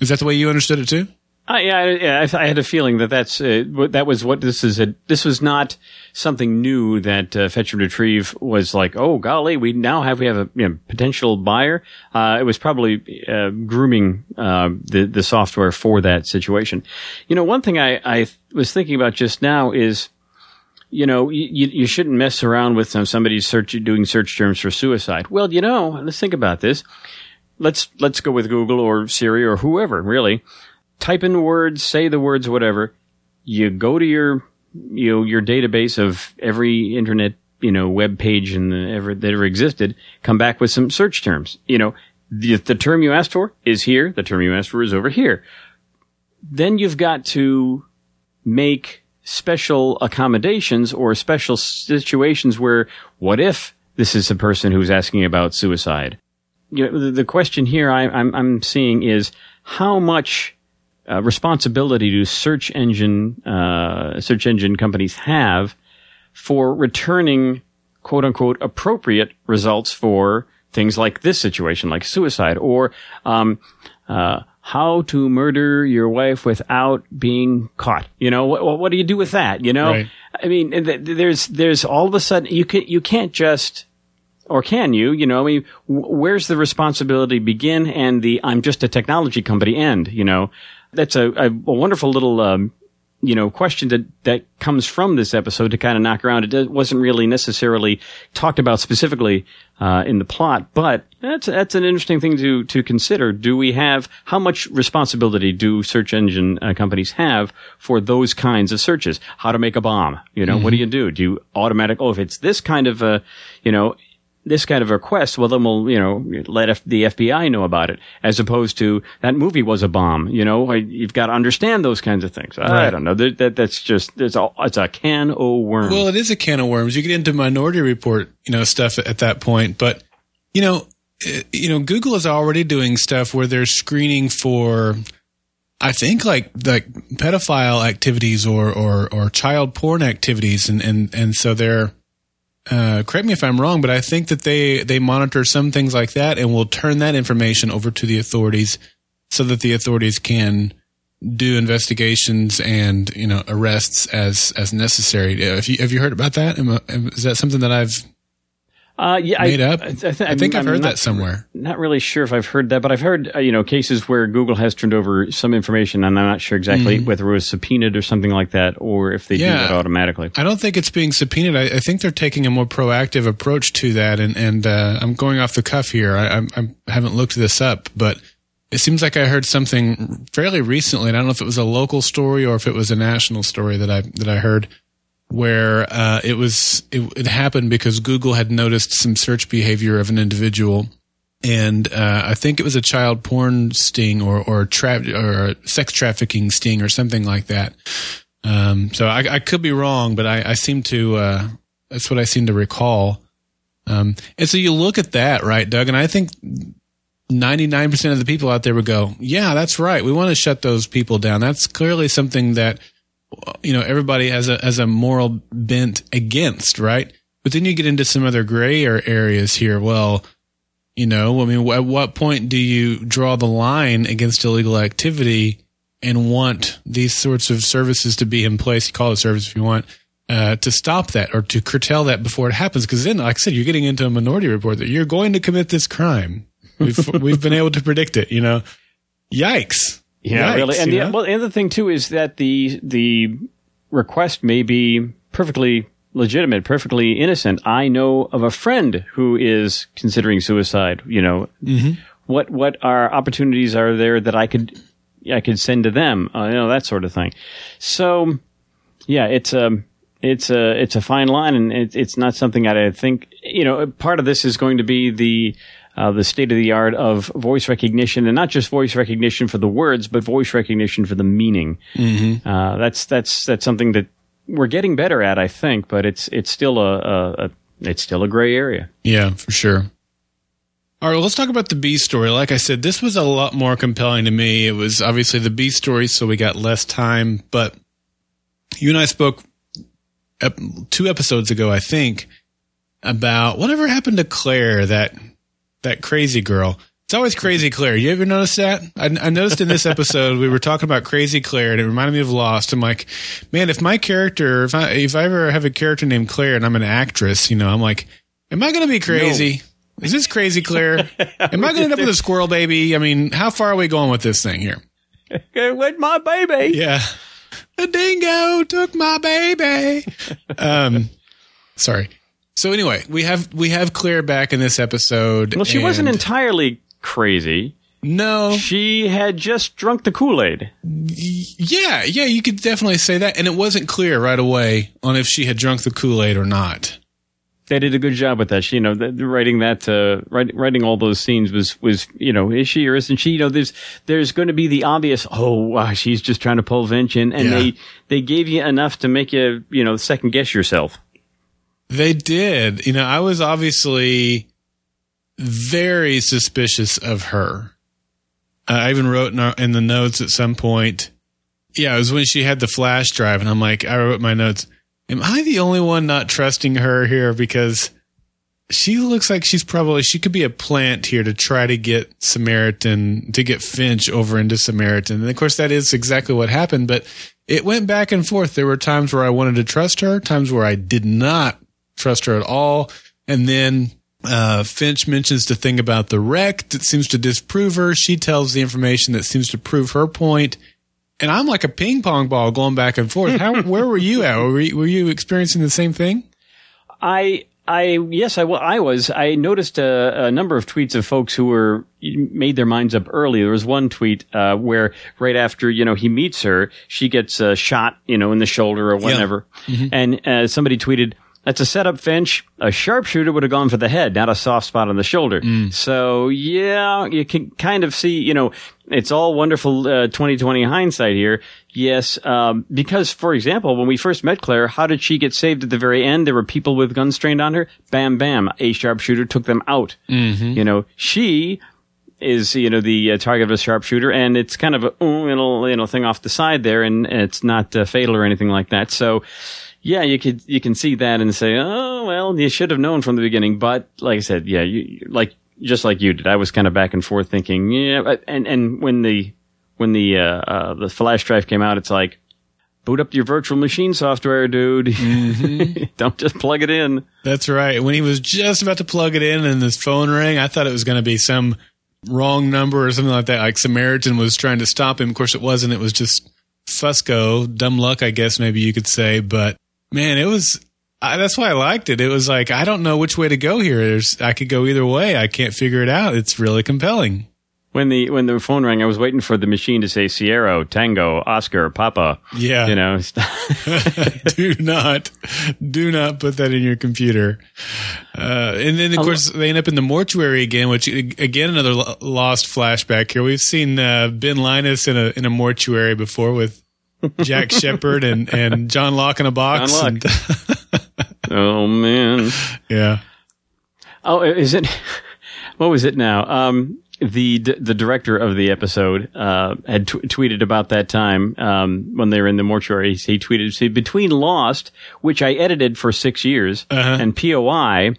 Is that the way you understood it too? Uh, yeah, yeah. I, I, had a feeling that that's uh, that was what this is. A, this was not something new that uh, Fetch and Retrieve was like. Oh golly, we now have we have a you know, potential buyer. Uh, it was probably uh, grooming uh, the the software for that situation. You know, one thing I, I was thinking about just now is you know, you, you shouldn't mess around with some, somebody search, doing search terms for suicide. Well, you know, let's think about this. Let's, let's go with Google or Siri or whoever, really. Type in words, say the words, whatever. You go to your, you know, your database of every internet, you know, web page and ever, that ever existed, come back with some search terms. You know, the, the term you asked for is here. The term you asked for is over here. Then you've got to make special accommodations or special situations where what if this is a person who's asking about suicide? You know, the, the question here I, am seeing is how much uh, responsibility do search engine uh, search engine companies have for returning quote unquote appropriate results for things like this situation, like suicide, or um, uh, how to murder your wife without being caught. You know, what, what do you do with that? You know, right. I mean, there's, there's all of a sudden, you can, you can't just, or can you, you know, I mean, where's the responsibility begin and the I'm just a technology company end, you know? That's a, a, a wonderful little, um, you know, question that, that comes from this episode to kind of knock around. It wasn't really necessarily talked about specifically, uh, in the plot, but that's, that's an interesting thing to, to consider. Do we have, how much responsibility do search engine uh, companies have for those kinds of searches? How to make a bomb? You know, mm-hmm. what do you do? Do you automatic, oh, if it's this kind of a, you know, this kind of request, well, then we'll, you know, let F- the FBI know about it, as opposed to that movie was a bomb. You know, you've got to understand those kinds of things. Right. I don't know. That, that, that's just it's a it's a can of worms. Well, it is a can of worms. You get into Minority Report, you know, stuff at that point, but you know, eh, you know, Google is already doing stuff where they're screening for I think like like pedophile activities or or or child porn activities, and and and so they're. Uh, correct me if I'm wrong, but I think that they they monitor some things like that and will turn that information over to the authorities so that the authorities can do investigations and you know arrests as as necessary. Have you have you heard about that? Is that something that I've uh, yeah, made I, up? I, th- I think I'm, I've heard not, that somewhere. Not really sure if I've heard that, but I've heard uh, you know cases where Google has turned over some information, and I'm not sure exactly whether it was subpoenaed or something like that, or if they do Mm-hmm. That automatically. I don't think it's being subpoenaed. I, I think they're taking a more proactive approach to that. And, and uh, I'm going off the cuff here. I, I haven't looked this up, but it seems like I heard something fairly recently. And I don't know if it was a local story or if it was a national story that I that I heard, where uh, it was it, it happened because Google had noticed some search behavior of an individual. And uh, I think it was a child porn sting or or, tra- or sex trafficking sting or something like that. Um, so I, I could be wrong, but I, I seem to, uh, that's what I seem to recall. Um, and so you look at that, right, Doug? And I think 99% of the people out there would go, yeah, that's right. We want to shut those people down. That's clearly something that, you know, everybody has a, has a moral bent against, right? But then you get into some other grayer areas here. Well, you know, I mean, at what point do you draw the line against illegal activity and want these sorts of services to be in place? You call it a service if you want. Uh, to stop that or to curtail that before it happens, because then, like I said, you're getting into a minority report that you're going to commit this crime. We've we've been able to predict it. You know, yikes! Yeah, Yikes, really. And the, know? well, the other thing too is that the the request may be perfectly legitimate, perfectly innocent. I know of a friend who is considering suicide. You know, Mm-hmm. what what are opportunities are there that I could I could send to them? Uh, you know that sort of thing. So, yeah, it's um it's a it's a fine line, and it, it's not something that I think you know. Part of this is going to be the uh, the state of the art of voice recognition, and not just voice recognition for the words, but voice recognition for the meaning. Mm-hmm. Uh, that's that's that's something that we're getting better at, I think, but it's it's still a, a, a it's still a gray area. Yeah, for sure. All right, well, let's talk about the B story. Like I said, this was a lot more compelling to me. It was obviously the B story, so we got less time. But you and I spoke ep- two episodes ago, I think, about whatever happened to Claire, that that crazy girl. It's always Crazy Claire. You ever notice that? I, I noticed in this episode we were talking about Crazy Claire, and it reminded me of Lost. I'm like, man, if my character, if I if I ever have a character named Claire and I'm an actress, you know, I'm like, am I going to be crazy? Is this Crazy Claire? Am I going to end up with a squirrel baby? I mean, how far are we going with this thing here? With my baby. Yeah. The dingo took my baby. um, sorry. So anyway, we have we have Claire back in this episode. Well, she wasn't entirely crazy. No. She had just drunk the Kool Aid. Yeah, yeah, you could definitely say that, and it wasn't clear right away on if she had drunk the Kool Aid or not. They did a good job with that. She, you know, the, the writing that, uh, writing, writing all those scenes was, was, you know, is she or isn't she? You know, there's, there's going to be the obvious, oh, wow, she's just trying to pull Vince in, and Yeah. they, they gave you enough to make you, you know, second guess yourself. They did. You know, I was obviously very suspicious of her. I even wrote in, our, in the notes at some point. Yeah, it was when she had the flash drive, and I'm like, I wrote my notes. Am I the only one not trusting her here? Because she looks like she's probably she could be a plant here to try to get Samaritan to get Finch over into Samaritan. And of course, that is exactly what happened. But it went back and forth. There were times where I wanted to trust her, times where I did not trust her at all. And then uh, Finch mentions the thing about the wreck that seems to disprove her. She tells the information that seems to prove her point. And I'm like a ping pong ball going back and forth. How, where were you at? Were you, were you experiencing the same thing? I, I, yes, I, wa- I was. I noticed a, a number of tweets of folks who were made their minds up early. There was one tweet uh, where right after you know he meets her, she gets a shot, you know, in the shoulder or whatever, and uh, somebody tweeted. That's a setup, Finch. A sharpshooter would have gone for the head, not a soft spot on the shoulder. So yeah, you can kind of see, you know, it's all wonderful uh, 2020 hindsight here. Yes, um, because for example, when we first met Claire, how did she get saved at the very end? There were people with guns trained on her. Bam, bam. A sharpshooter took them out. You know, she is you know the uh, target of a sharpshooter, and it's kind of a little you know thing off the side there, and it's not uh, fatal or anything like that. So. Yeah, you could you can see that and say, oh well, you should have known from the beginning. But like I said, yeah, you like just like you did, I was kind of back and forth thinking, yeah, and and when the when the uh, uh, the flash drive came out, it's like boot up your virtual machine software, dude. Mm-hmm. Don't just plug it in. That's right. When he was just about to plug it in and his phone rang, I thought it was going to be some wrong number or something like that. Like Samaritan was trying to stop him. Of course, it wasn't. It was just Fusco, dumb luck, I guess maybe you could say. But man, it was. I, that's why I liked it. It was like I don't know which way to go here. There's, I could go either way. I can't figure it out. It's really compelling. When the when the phone rang, I was waiting for the machine to say Sierra, Tango, Oscar, Papa. Yeah, you know. do not, do not put that in your computer. Uh, and then of course they end up in the mortuary again, which again another lost flashback here. We've seen uh, Ben Linus in a in a mortuary before with Jack Shephard and, and John Locke in a box. And oh man. Yeah. Oh, is it? What was it now? Um, the the director of the episode uh, had t- tweeted about that time um, when they were in the mortuary. He tweeted, "See, between Lost, which I edited for six years, uh-huh. and POI,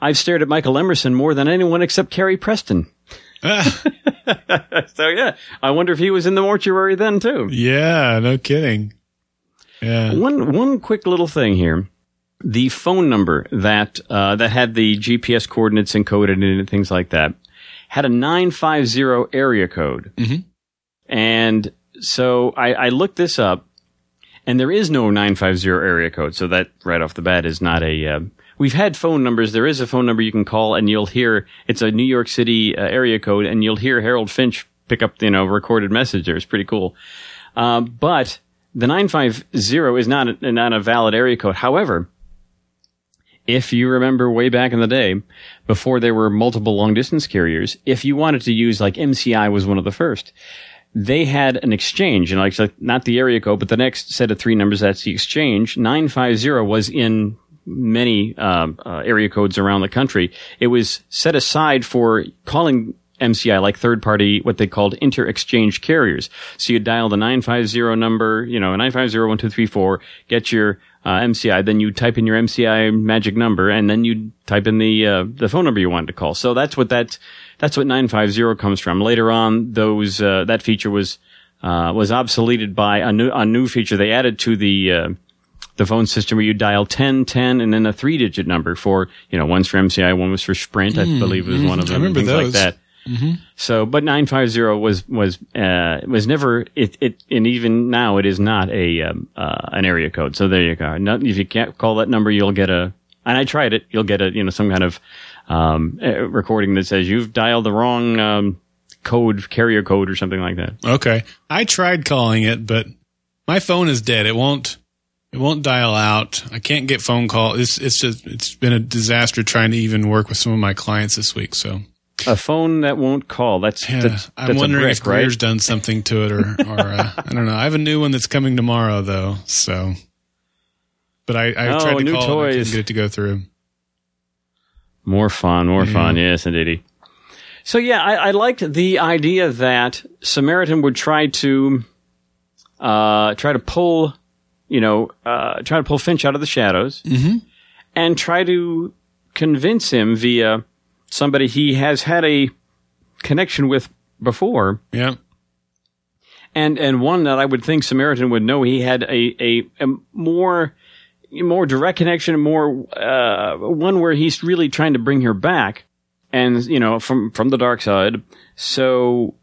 I've stared at Michael Emerson more than anyone except Carrie Preston." so yeah, I wonder if he was in the mortuary then too. Yeah, no kidding. Yeah. One one quick little thing here. The phone number that uh, that had the GPS coordinates encoded in it, things like that, had a nine five zero area code. Mm-hmm. And so I, I looked this up, and there is no nine five zero area code. So that right off the bat is not a uh, we've had phone numbers. There is a phone number you can call, and you'll hear it's a New York City uh, area code, and you'll hear Harold Finch pick up you know recorded message. It's pretty cool. Uh, but the nine five zero is not a, not a valid area code. However, if you remember way back in the day, before there were multiple long distance carriers, if you wanted to use like MCI was one of the first. They had an exchange, and like not the area code, but the next set of three numbers that's the exchange. Nine five zero was in many uh, uh, area codes around the country. It was set aside for calling MCI, like third party, what they called inter exchange carriers. So you dial the 950 number, you know, 950 get your uh, MCI, then you type in your MCI magic number, and then you type in the uh, the phone number you wanted to call. So that's what that that's what 950 comes from. Later on, those uh, that feature was uh, was obsoleted by a new a new feature they added to the uh, the phone system where you dial 10, 10, and then a three digit number for, you know, one's for MCI, one was for Sprint, mm, I believe was mm, one of them. I remember things those. like that. Mm-hmm. So, but 950 was, was, uh, was never, it, it, and even now it is not a, um, uh, an area code. So there you go. Not, if you can't call that number, you'll get a, and I tried it, you'll get a, you know, some kind of, um, recording that says you've dialed the wrong, um, code, carrier code or something like that. Okay. I tried calling it, but my phone is dead. It won't, it won't dial out. I can't get phone call. It's it's just it's been a disaster trying to even work with some of my clients this week. So a phone that won't call. That's, yeah, that's, that's I'm wondering brick, if Greer's right? done something to it, or or uh, I don't know. I have a new one that's coming tomorrow though. So, but I, I oh, tried to new call toys. it and get it to go through. More fun, more yeah. fun. Yes, indeed. So yeah, I, I liked the idea that Samaritan would try to uh, try to pull you know, uh, try to pull Finch out of the shadows mm-hmm. and try to convince him via somebody he has had a connection with before. Yeah. And and one that I would think Samaritan would know he had a a, a more more direct connection, more uh, one where he's really trying to bring her back, and you know from from the dark side. So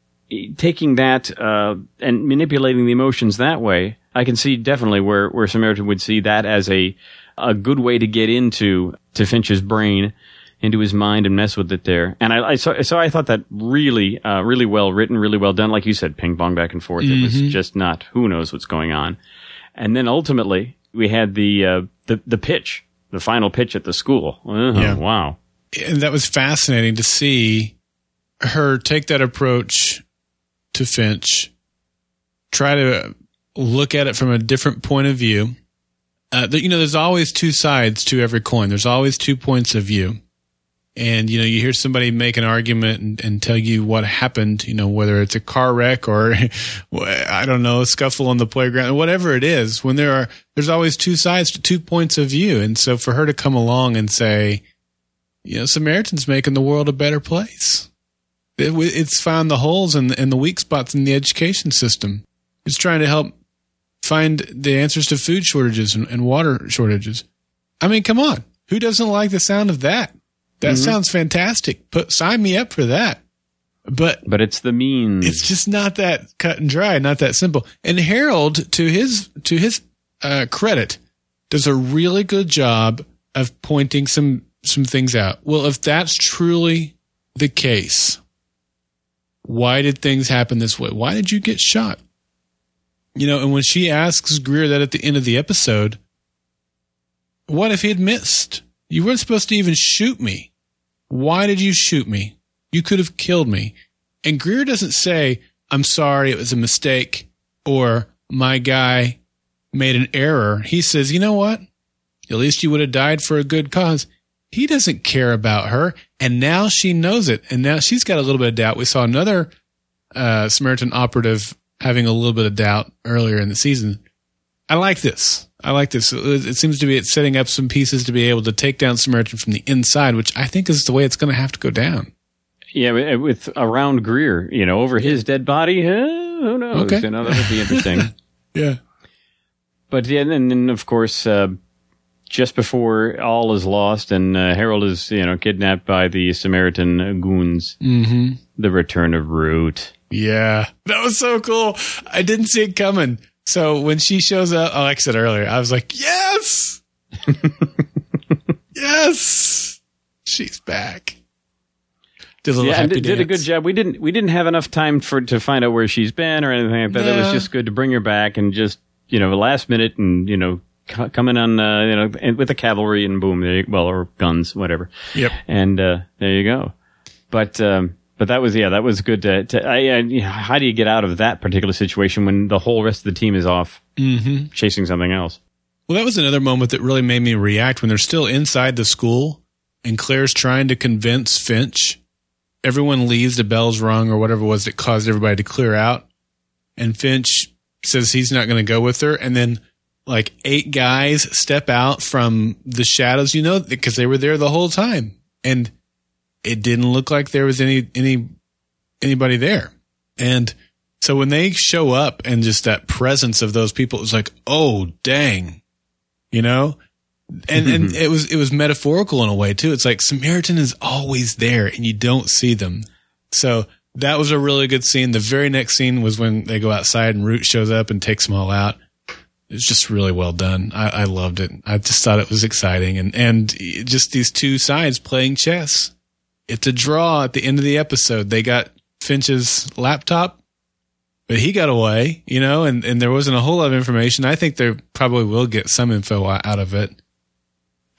taking that uh, and manipulating the emotions that way I can see definitely where where Samaritan would see that as a a good way to get into to Finch's brain, into his mind and mess with it there. And I, I so, so I thought that really uh, really well written, really well done. Like you said, ping pong back and forth. Mm-hmm. It was mm-hmm. just not who knows what's going on. And then ultimately we had the uh, the the pitch, the final pitch at the school. Uh-huh, yeah. Wow. And that was fascinating to see her take that approach to Finch, try to look at it from a different point of view. Uh, you know, there's always two sides to every coin. There's always two points of view. and you know you hear somebody make an argument and, and, tell you what happened you know whether it's a car wreck or i don't know a scuffle on the playground whatever it is when there are there's always two sides to two points of view and so for her to come along and say you know samaritan's making the world a better place it, it's found the holes and the, and the weak spots in the education system it's trying to help find the answers to food shortages and, and water shortages i mean come on who doesn't like the sound of that that mm-hmm. sounds fantastic. Put sign me up for that. But but it's the means. It's just not that cut and dry, not that simple. And Harold, to his to his uh, credit, does a really good job of pointing some some things out. Well, if that's truly the case, why did things happen this way? Why did you get shot? You know, and when she asks Greer that at the end of the episode, what if he had missed? You weren't supposed to even shoot me. Why did you shoot me? You could have killed me. And Greer doesn't say, I'm sorry, it was a mistake, or my guy made an error. He says, you know what? At least you would have died for a good cause. He doesn't care about her. And now she knows it. And now she's got a little bit of doubt. We saw another uh, Samaritan operative having a little bit of doubt earlier in the season. I like this. I like this. It seems to be it's setting up some pieces to be able to take down Samaritan from the inside, which I think is the way it's going to have to go down. Yeah, with around Greer, you know, over his dead body. Uh, who knows? Okay. You know, that would be interesting. yeah. But yeah, and then of course, uh, just before all is lost and uh, Harold is, you know, kidnapped by the Samaritan goons, mm-hmm. the return of Root. Yeah, that was so cool. I didn't see it coming. So when she shows up, oh, like I said earlier, I was like, yes, yes, she's back. Did a yeah, did, did, a good job. We didn't we didn't have enough time for to find out where she's been or anything like that. Yeah. It was just good to bring her back and just you know last minute and you know coming on uh, you know with the cavalry and boom, there you, well or guns, whatever. Yep. And uh, there you go. But um, but that was yeah, that was good. To, to I, I, how do you get out of that particular situation when the whole rest of the team is off mm-hmm. chasing something else? Well, that was another moment that really made me react when they're still inside the school and Claire's trying to convince Finch. Everyone leaves, the bell's rung or whatever it was that caused everybody to clear out. And Finch says he's not going to go with her. And then like eight guys step out from the shadows, you know, because they were there the whole time. And it didn't look like there was any any anybody there. And so when they show up and just that presence of those people, it was like, oh dang, you know. And and mm-hmm. it was it was metaphorical in a way too. It's like Samaritan is always there and you don't see them. So that was a really good scene. The very next scene was when they go outside and Root shows up and takes them all out. It's just really well done. I, I loved it. I just thought it was exciting and and just these two sides playing chess it's a draw at the end of the episode. They got Finch's laptop, but he got away, you know, and, and there wasn't a whole lot of information. I think they probably will get some info out of it.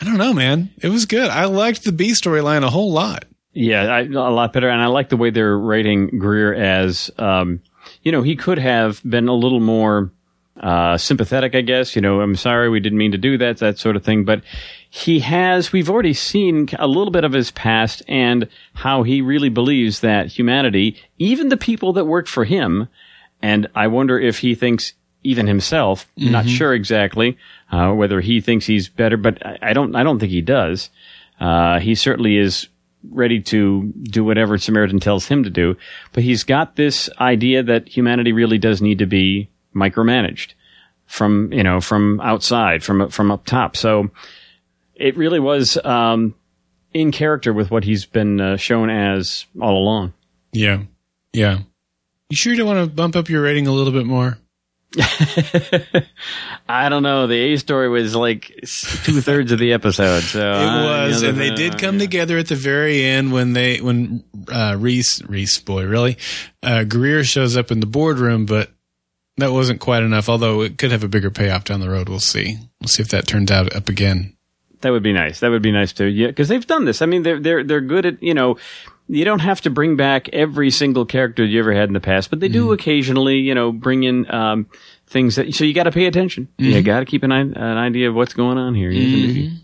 I don't know, man. It was good. I liked the B storyline a whole lot. Yeah, I, a lot better. And I like the way they're rating Greer as, um, you know, he could have been a little more uh, sympathetic, I guess. You know, I'm sorry, we didn't mean to do that, that sort of thing. But he has, we've already seen a little bit of his past and how he really believes that humanity, even the people that work for him, and I wonder if he thinks even himself, mm-hmm. not sure exactly, uh, whether he thinks he's better, but I, don't, I don't think he does. Uh, he certainly is ready to do whatever Samaritan tells him to do, but he's got this idea that humanity really does need to be micromanaged from, you know, from outside, from, from up top. So, it really was um, in character with what he's been uh, shown as all along. Yeah, yeah. You sure you don't want to bump up your rating a little bit more? I don't know. The A story was like two thirds of the episode, so it was, uh, and they did come yeah. together at the very end when they when uh, Reese Reese boy really uh, Greer shows up in the boardroom, but that wasn't quite enough. Although it could have a bigger payoff down the road. We'll see. We'll see if that turns out up again. That would be nice. That would be nice too. Yeah, because they've done this. I mean, they're they're they're good at you know. You don't have to bring back every single character you ever had in the past, but they do mm. occasionally, you know, bring in um, things that. So you got to pay attention. Mm-hmm. You got to keep an, an idea of what's going on here. Mm-hmm.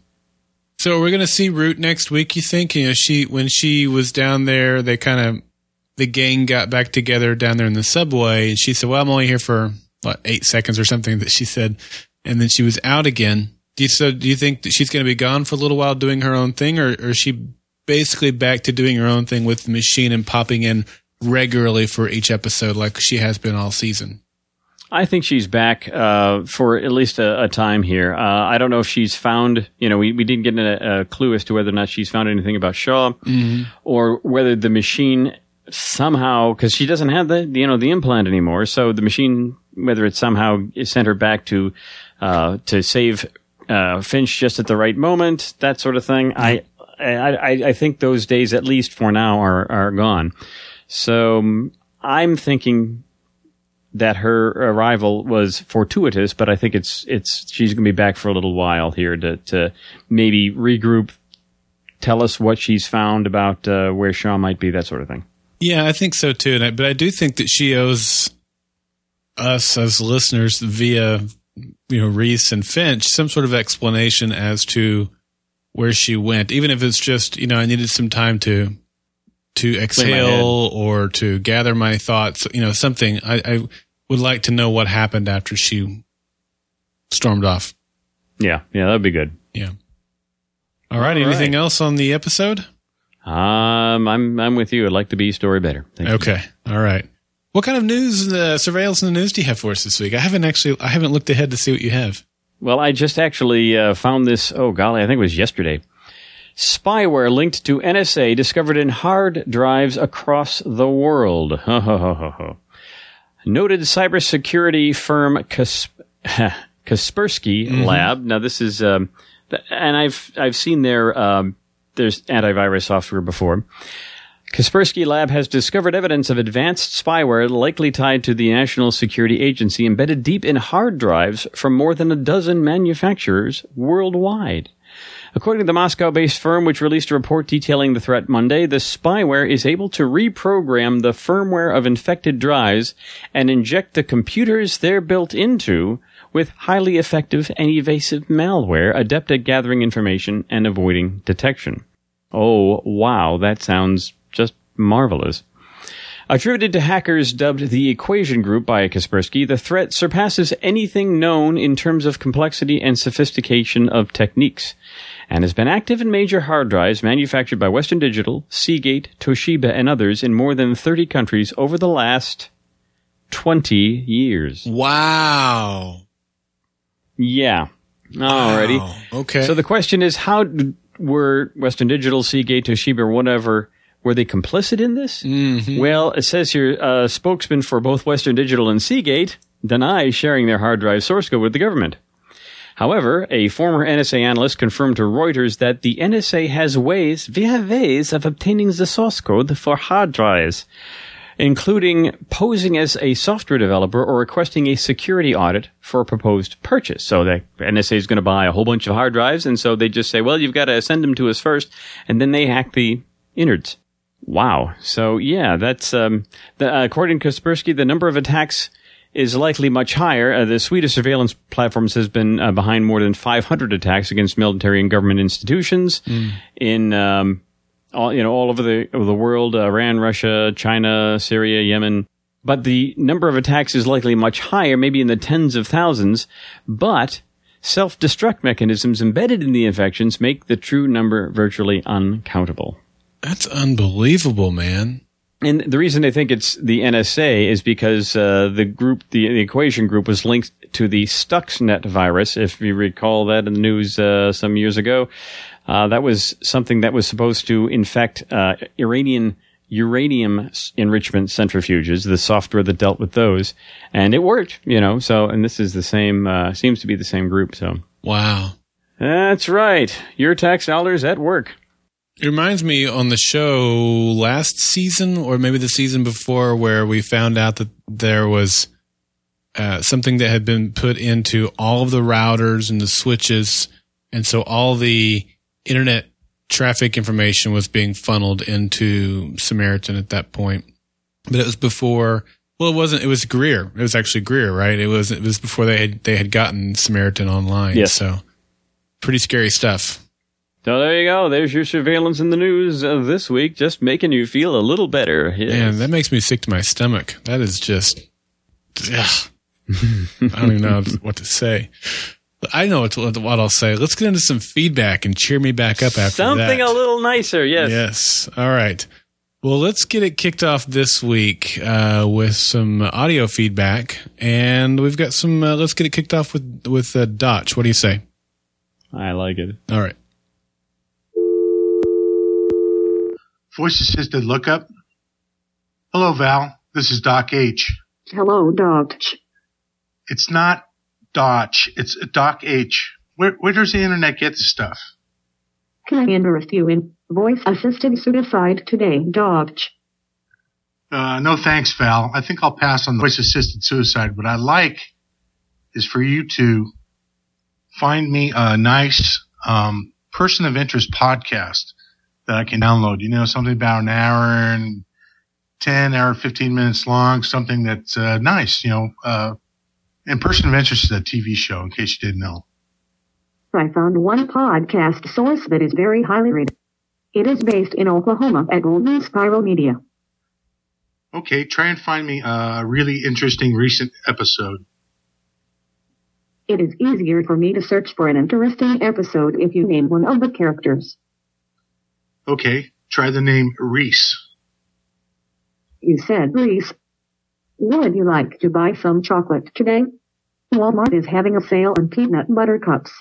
So we're going to see Root next week. You think? You know, she when she was down there, they kind of the gang got back together down there in the subway, and she said, "Well, I'm only here for what eight seconds or something." That she said, and then she was out again. Do you so? Do you think that she's going to be gone for a little while doing her own thing, or, or is she basically back to doing her own thing with the machine and popping in regularly for each episode, like she has been all season? I think she's back uh, for at least a, a time here. Uh, I don't know if she's found, you know, we, we didn't get a, a, clue as to whether or not she's found anything about Shaw mm-hmm. or whether the machine somehow, because she doesn't have the, you know, the implant anymore. So the machine, whether it somehow sent her back to, uh, to save uh, Finch just at the right moment, that sort of thing. I, I, I think those days, at least for now, are, are gone. So um, I'm thinking that her arrival was fortuitous, but I think it's it's she's going to be back for a little while here to to maybe regroup, tell us what she's found about uh, where Shaw might be, that sort of thing. Yeah, I think so too. I, but I do think that she owes us as listeners via you know Reese and Finch some sort of explanation as to where she went, even if it's just you know I needed some time to to exhale or to gather my thoughts. You know, something I, I would like to know what happened after she stormed off. Yeah, yeah, that'd be good. Yeah. All right. All anything right. else on the episode? Um, I'm I'm with you. I'd like the B story better. Thank okay. You. All right. What kind of news, uh, surveillance in the news do you have for us this week? I haven't actually, I haven't looked ahead to see what you have. Well, I just actually uh, found this. Oh golly, I think it was yesterday. Spyware linked to NSA discovered in hard drives across the world. Noted cybersecurity firm Kasp- Kaspersky mm-hmm. Lab. Now this is, um, and I've I've seen their um, there's antivirus software before. Kaspersky Lab has discovered evidence of advanced spyware likely tied to the National Security Agency embedded deep in hard drives from more than a dozen manufacturers worldwide. According to the Moscow based firm, which released a report detailing the threat Monday, the spyware is able to reprogram the firmware of infected drives and inject the computers they're built into with highly effective and evasive malware adept at gathering information and avoiding detection. Oh, wow, that sounds marvelous. Attributed to hackers dubbed the Equation Group by Kaspersky, the threat surpasses anything known in terms of complexity and sophistication of techniques and has been active in major hard drives manufactured by Western Digital, Seagate, Toshiba, and others in more than 30 countries over the last 20 years. Wow. Yeah. Alrighty. Wow. Okay. So the question is how were Western Digital, Seagate, Toshiba, or whatever, were they complicit in this? Mm-hmm. Well, it says here, a spokesman for both Western Digital and Seagate denies sharing their hard drive source code with the government. However, a former NSA analyst confirmed to Reuters that the NSA has ways, we have ways of obtaining the source code for hard drives, including posing as a software developer or requesting a security audit for a proposed purchase. So the NSA is going to buy a whole bunch of hard drives, and so they just say, well, you've got to send them to us first, and then they hack the innards. Wow. So yeah, that's um, the, uh, according to Kaspersky, the number of attacks is likely much higher. Uh, the Swedish surveillance platforms has been uh, behind more than 500 attacks against military and government institutions mm. in um, all you know all over the over the world: uh, Iran, Russia, China, Syria, Yemen. But the number of attacks is likely much higher, maybe in the tens of thousands. But self-destruct mechanisms embedded in the infections make the true number virtually uncountable. That's unbelievable, man. And the reason I think it's the NSA is because uh, the group, the, the, equation group, was linked to the Stuxnet virus. If you recall that in the news uh, some years ago, uh, that was something that was supposed to infect uh, Iranian uranium enrichment centrifuges. The software that dealt with those, and it worked. You know, so and this is the same. Uh, seems to be the same group. So wow, that's right. Your tax dollars at work. It reminds me on the show last season, or maybe the season before, where we found out that there was uh, something that had been put into all of the routers and the switches, and so all the internet traffic information was being funneled into Samaritan at that point. But it was before. Well, it wasn't. It was Greer. It was actually Greer, right? It was. It was before they had they had gotten Samaritan online. Yes. So pretty scary stuff. So there you go. There's your surveillance in the news uh, this week, just making you feel a little better. Yes. Man, that makes me sick to my stomach. That is just, ugh. I don't even know what to say. I know what, what I'll say. Let's get into some feedback and cheer me back up after Something that. a little nicer, yes. Yes. All right. Well, let's get it kicked off this week uh, with some audio feedback, and we've got some. Uh, let's get it kicked off with with uh, Dotch. What do you say? I like it. All right. Voice assisted lookup. Hello, Val. This is Doc H. Hello, Doc. It's not Dotch. It's Doc H. Where, where does the internet get this stuff? Can I interest you in voice assisted suicide today, Doc? Uh, no thanks, Val. I think I'll pass on the voice assisted suicide. What I like is for you to find me a nice um, person of interest podcast that I can download. You know, something about an hour and 10 hour, 15 minutes long, something that's uh, nice, you know. Uh, and Person of Interest is a TV show, in case you didn't know. I found one podcast source that is very highly rated. It is based in Oklahoma at Golden Spiral Media. Okay, try and find me a really interesting recent episode. It is easier for me to search for an interesting episode if you name one of the characters. Okay, try the name Reese. You said Reese. Would you like to buy some chocolate today? Walmart is having a sale on peanut butter cups.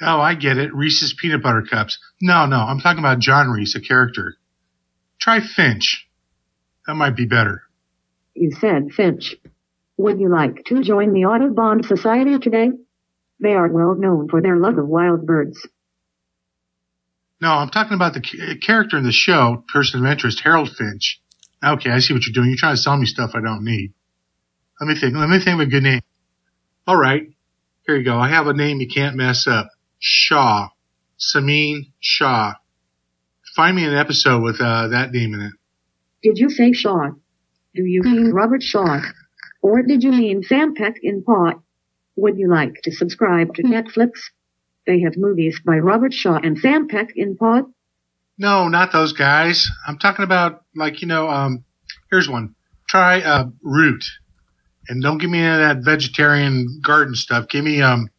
Oh, I get it. Reese's peanut butter cups. No, no, I'm talking about John Reese, a character. Try Finch. That might be better. You said Finch. Would you like to join the Audubon Society today? They are well known for their love of wild birds. No, I'm talking about the uh, character in the show, person of interest, Harold Finch. Okay, I see what you're doing. You're trying to sell me stuff I don't need. Let me think. Let me think of a good name. All right. Here you go. I have a name you can't mess up. Shaw. Sameen Shaw. Find me an episode with uh, that name in it. Did you say Shaw? Do you mean mm-hmm. Robert Shaw? Or did you mean Sam Peckinpah? Would you like to subscribe to mm-hmm. Netflix? They have movies by Robert Shaw and Sam Peckinpah. No, not those guys. I'm talking about like you know. Um, here's one. Try uh, Root, and don't give me any of that vegetarian garden stuff. Give me um,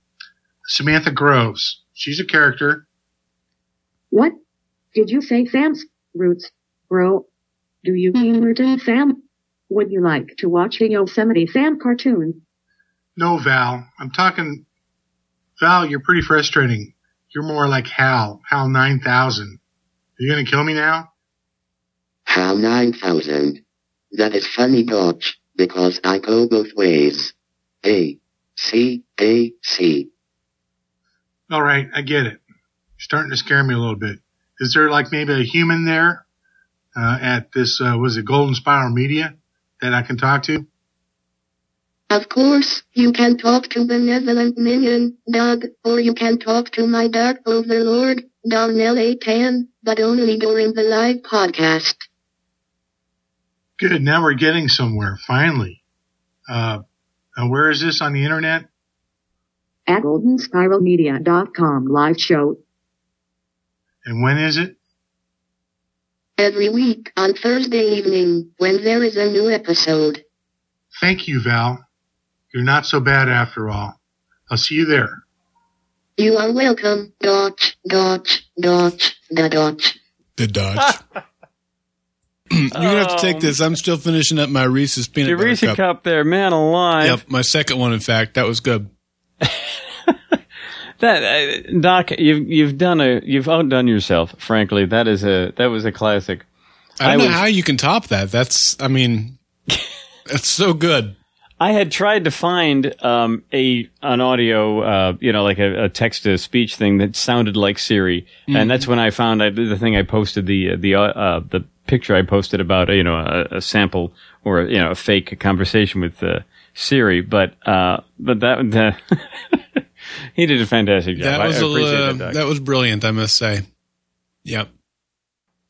Samantha Groves. She's a character. What? Did you say Sam's roots, bro? Do you mean Rootin' Sam? Would you like to watch the Yosemite Sam cartoon? No, Val. I'm talking. Val, you're pretty frustrating. You're more like Hal. Hal 9000. Are you gonna kill me now? HAL 9000. That is funny Dodge, because I go both ways. A. C. A. C. All right, I get it. You're starting to scare me a little bit. Is there like maybe a human there uh, at this? Uh, was it Golden Spiral Media that I can talk to? Of course, you can talk to Benevolent Minion, Doug, or you can talk to my Dark Overlord, Donnell A10, but only during the live podcast. Good. Now we're getting somewhere. Finally. Uh, uh, where is this on the internet? At goldenspiralmedia.com live show. And when is it? Every week on Thursday evening, when there is a new episode. Thank you, Val. You're not so bad after all. I'll see you there. You are welcome, Dodge, Dodge, Dodge, the Dodge. The Dodge. You're gonna have to take this. I'm still finishing up my Reese's peanut Your butter Reese cup. cup. there, man alive. Yep, my second one. In fact, that was good. That uh, Doc, you've you've done a you've outdone yourself. Frankly, that is a that was a classic. I don't I know was- how you can top that. That's, I mean, that's so good. I had tried to find um, a an audio, uh, you know, like a, a text to speech thing that sounded like Siri, and that's when I found I, the thing I posted the uh, the uh, uh, the picture I posted about you know a, a sample or you know a fake conversation with uh, Siri, but uh, but that the he did a fantastic job. That was I a, appreciate uh, that, that was brilliant. I must say. Yep.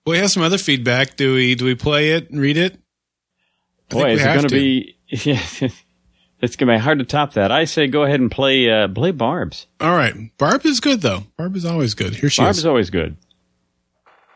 Well, we have some other feedback. Do we? Do we play it and read it? I think Boy, is it going to. be? Yeah, It's gonna be hard to top that. I say go ahead and play uh, play Barb's. All right. Barb is good though. Barb is always good. Here she is. Barb's is. always good.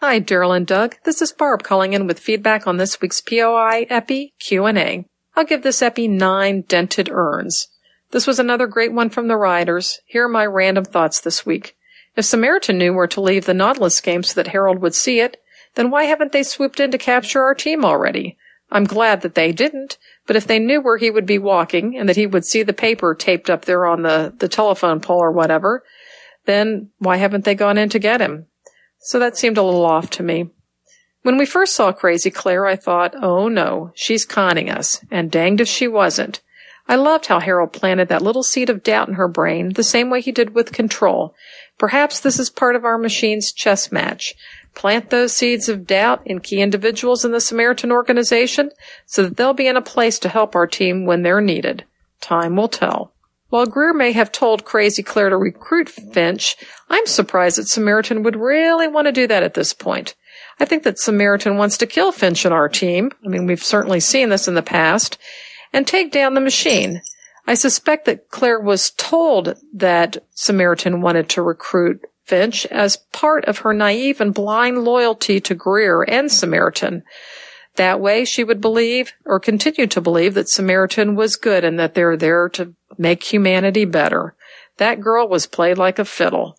Hi, Daryl and Doug. This is Barb calling in with feedback on this week's POI Epi Q&A. I'll give this Epi nine dented urns. This was another great one from the writers. Here are my random thoughts this week. If Samaritan knew where to leave the Nautilus game so that Harold would see it, then why haven't they swooped in to capture our team already? I'm glad that they didn't, but if they knew where he would be walking and that he would see the paper taped up there on the, the telephone pole or whatever, then why haven't they gone in to get him? So that seemed a little off to me. When we first saw Crazy Claire, I thought, oh no, she's conning us, and danged if she wasn't. I loved how Harold planted that little seed of doubt in her brain, the same way he did with control. Perhaps this is part of our machine's chess match. Plant those seeds of doubt in key individuals in the Samaritan organization so that they'll be in a place to help our team when they're needed. Time will tell. While Greer may have told Crazy Claire to recruit Finch, I'm surprised that Samaritan would really want to do that at this point. I think that Samaritan wants to kill Finch and our team. I mean, we've certainly seen this in the past and take down the machine. I suspect that Claire was told that Samaritan wanted to recruit Finch as part of her naive and blind loyalty to Greer and Samaritan. That way she would believe or continue to believe that Samaritan was good and that they're there to make humanity better. That girl was played like a fiddle.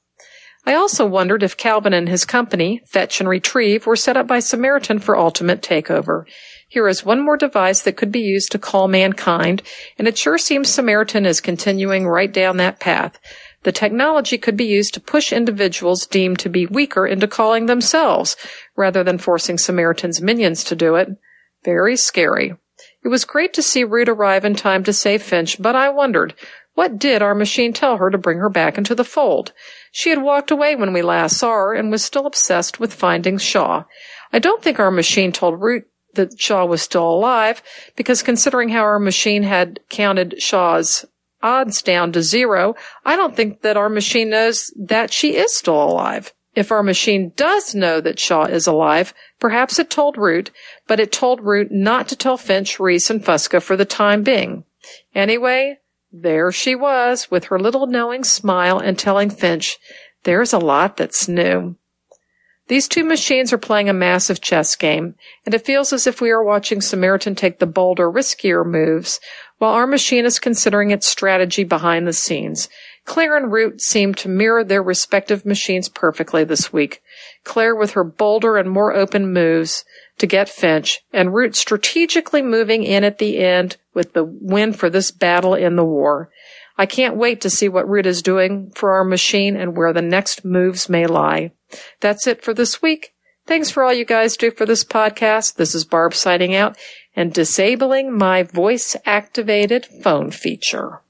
I also wondered if Calvin and his company, Fetch and Retrieve, were set up by Samaritan for ultimate takeover. Here is one more device that could be used to call mankind, and it sure seems Samaritan is continuing right down that path. The technology could be used to push individuals deemed to be weaker into calling themselves, rather than forcing Samaritan's minions to do it. Very scary. It was great to see Root arrive in time to save Finch, but I wondered, what did our machine tell her to bring her back into the fold? She had walked away when we last saw her and was still obsessed with finding Shaw. I don't think our machine told Root that Shaw was still alive, because considering how our machine had counted Shaw's odds down to zero, I don't think that our machine knows that she is still alive. If our machine does know that Shaw is alive, perhaps it told Root, but it told Root not to tell Finch, Reese, and Fusco for the time being. Anyway, there she was with her little knowing smile and telling Finch, there's a lot that's new. These two machines are playing a massive chess game, and it feels as if we are watching Samaritan take the bolder, riskier moves, while our machine is considering its strategy behind the scenes. Claire and Root seem to mirror their respective machines perfectly this week. Claire with her bolder and more open moves to get Finch, and Root strategically moving in at the end with the win for this battle in the war. I can't wait to see what Root is doing for our machine and where the next moves may lie. That's it for this week. Thanks for all you guys do for this podcast. This is Barb signing out and disabling my voice activated phone feature.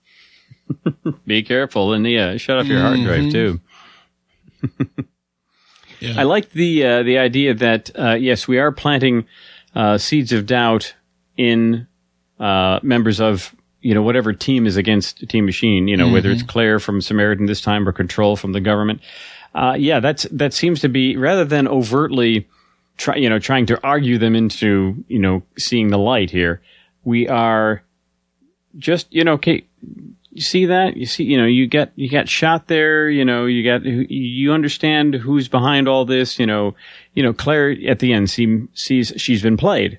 Be careful and yeah, shut off your hard drive too. Yeah. I like the uh, the idea that uh, yes, we are planting uh, seeds of doubt in uh, members of you know whatever team is against Team Machine. You know whether it's Claire from Samaritan this time or Control from the government. Uh, yeah, that's that seems to be rather than overtly try you know trying to argue them into you know seeing the light here. We are just you know okay you see that you see you know you get you got shot there you know you got you understand who's behind all this you know you know claire at the end see, sees she's been played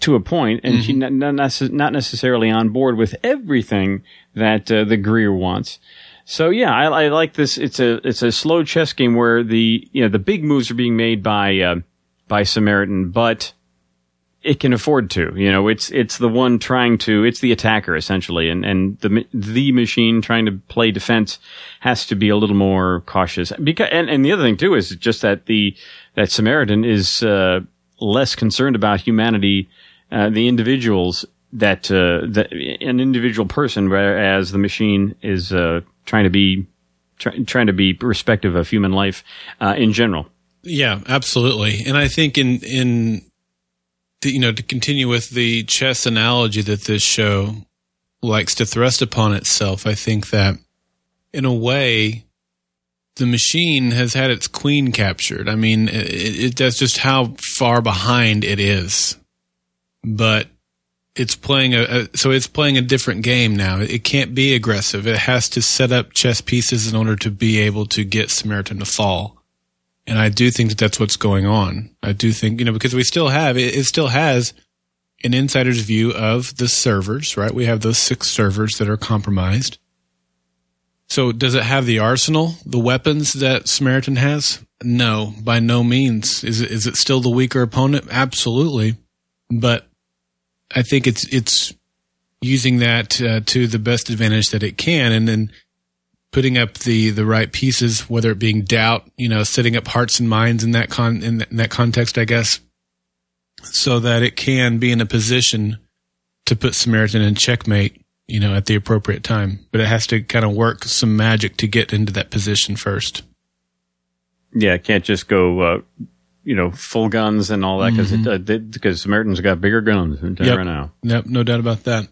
to a point and she's not, not, not necessarily on board with everything that uh, the greer wants so yeah I, I like this it's a it's a slow chess game where the you know the big moves are being made by uh, by samaritan but it can afford to. You know, it's it's the one trying to it's the attacker essentially, and and the the machine trying to play defense has to be a little more cautious. Because and, and the other thing too is just that the that Samaritan is uh, less concerned about humanity, uh, the individuals that uh, that an individual person, whereas the machine is uh, trying to be try, trying to be respective of human life uh, in general. Yeah, absolutely. And I think in in the, you know to continue with the chess analogy that this show likes to thrust upon itself, I think that in a way the machine has had its queen captured. I mean, it, it, that's just how far behind it is. But it's playing a, a so it's playing a different game now. It can't be aggressive. It has to set up chess pieces in order to be able to get Samaritan to fall. And I do think that that's what's going on. I do think, you know, because we still have, it, it still has an insider's view of the servers, right? We have those six servers that are compromised. So does it have the arsenal, the weapons that Samaritan has? No, by no means. Is it, is it still the weaker opponent? Absolutely. But I think it's, it's using that uh, to the best advantage that it can. And then putting up the the right pieces, whether it being doubt, you know, setting up hearts and minds in that con in that, in that context, I guess, so that it can be in a position to put Samaritan in checkmate, you know, at the appropriate time. But it has to kind of work some magic to get into that position first. Yeah, can't just go, uh, you know, full guns and all that because mm-hmm. uh, because Samaritan's got bigger guns than yep. right now. Yep, no doubt about that.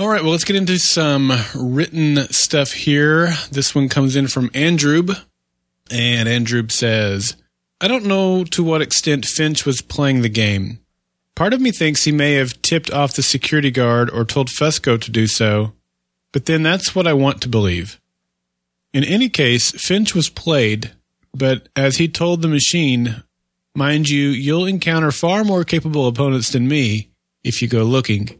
All right, well, let's get into some written stuff here. This one comes in from Andrew, and Andrew says, I don't know to what extent Finch was playing the game. Part of me thinks he may have tipped off the security guard or told Fusco to do so, but then that's what I want to believe. In any case, Finch was played, but as he told the machine, mind you, you'll encounter far more capable opponents than me if you go looking.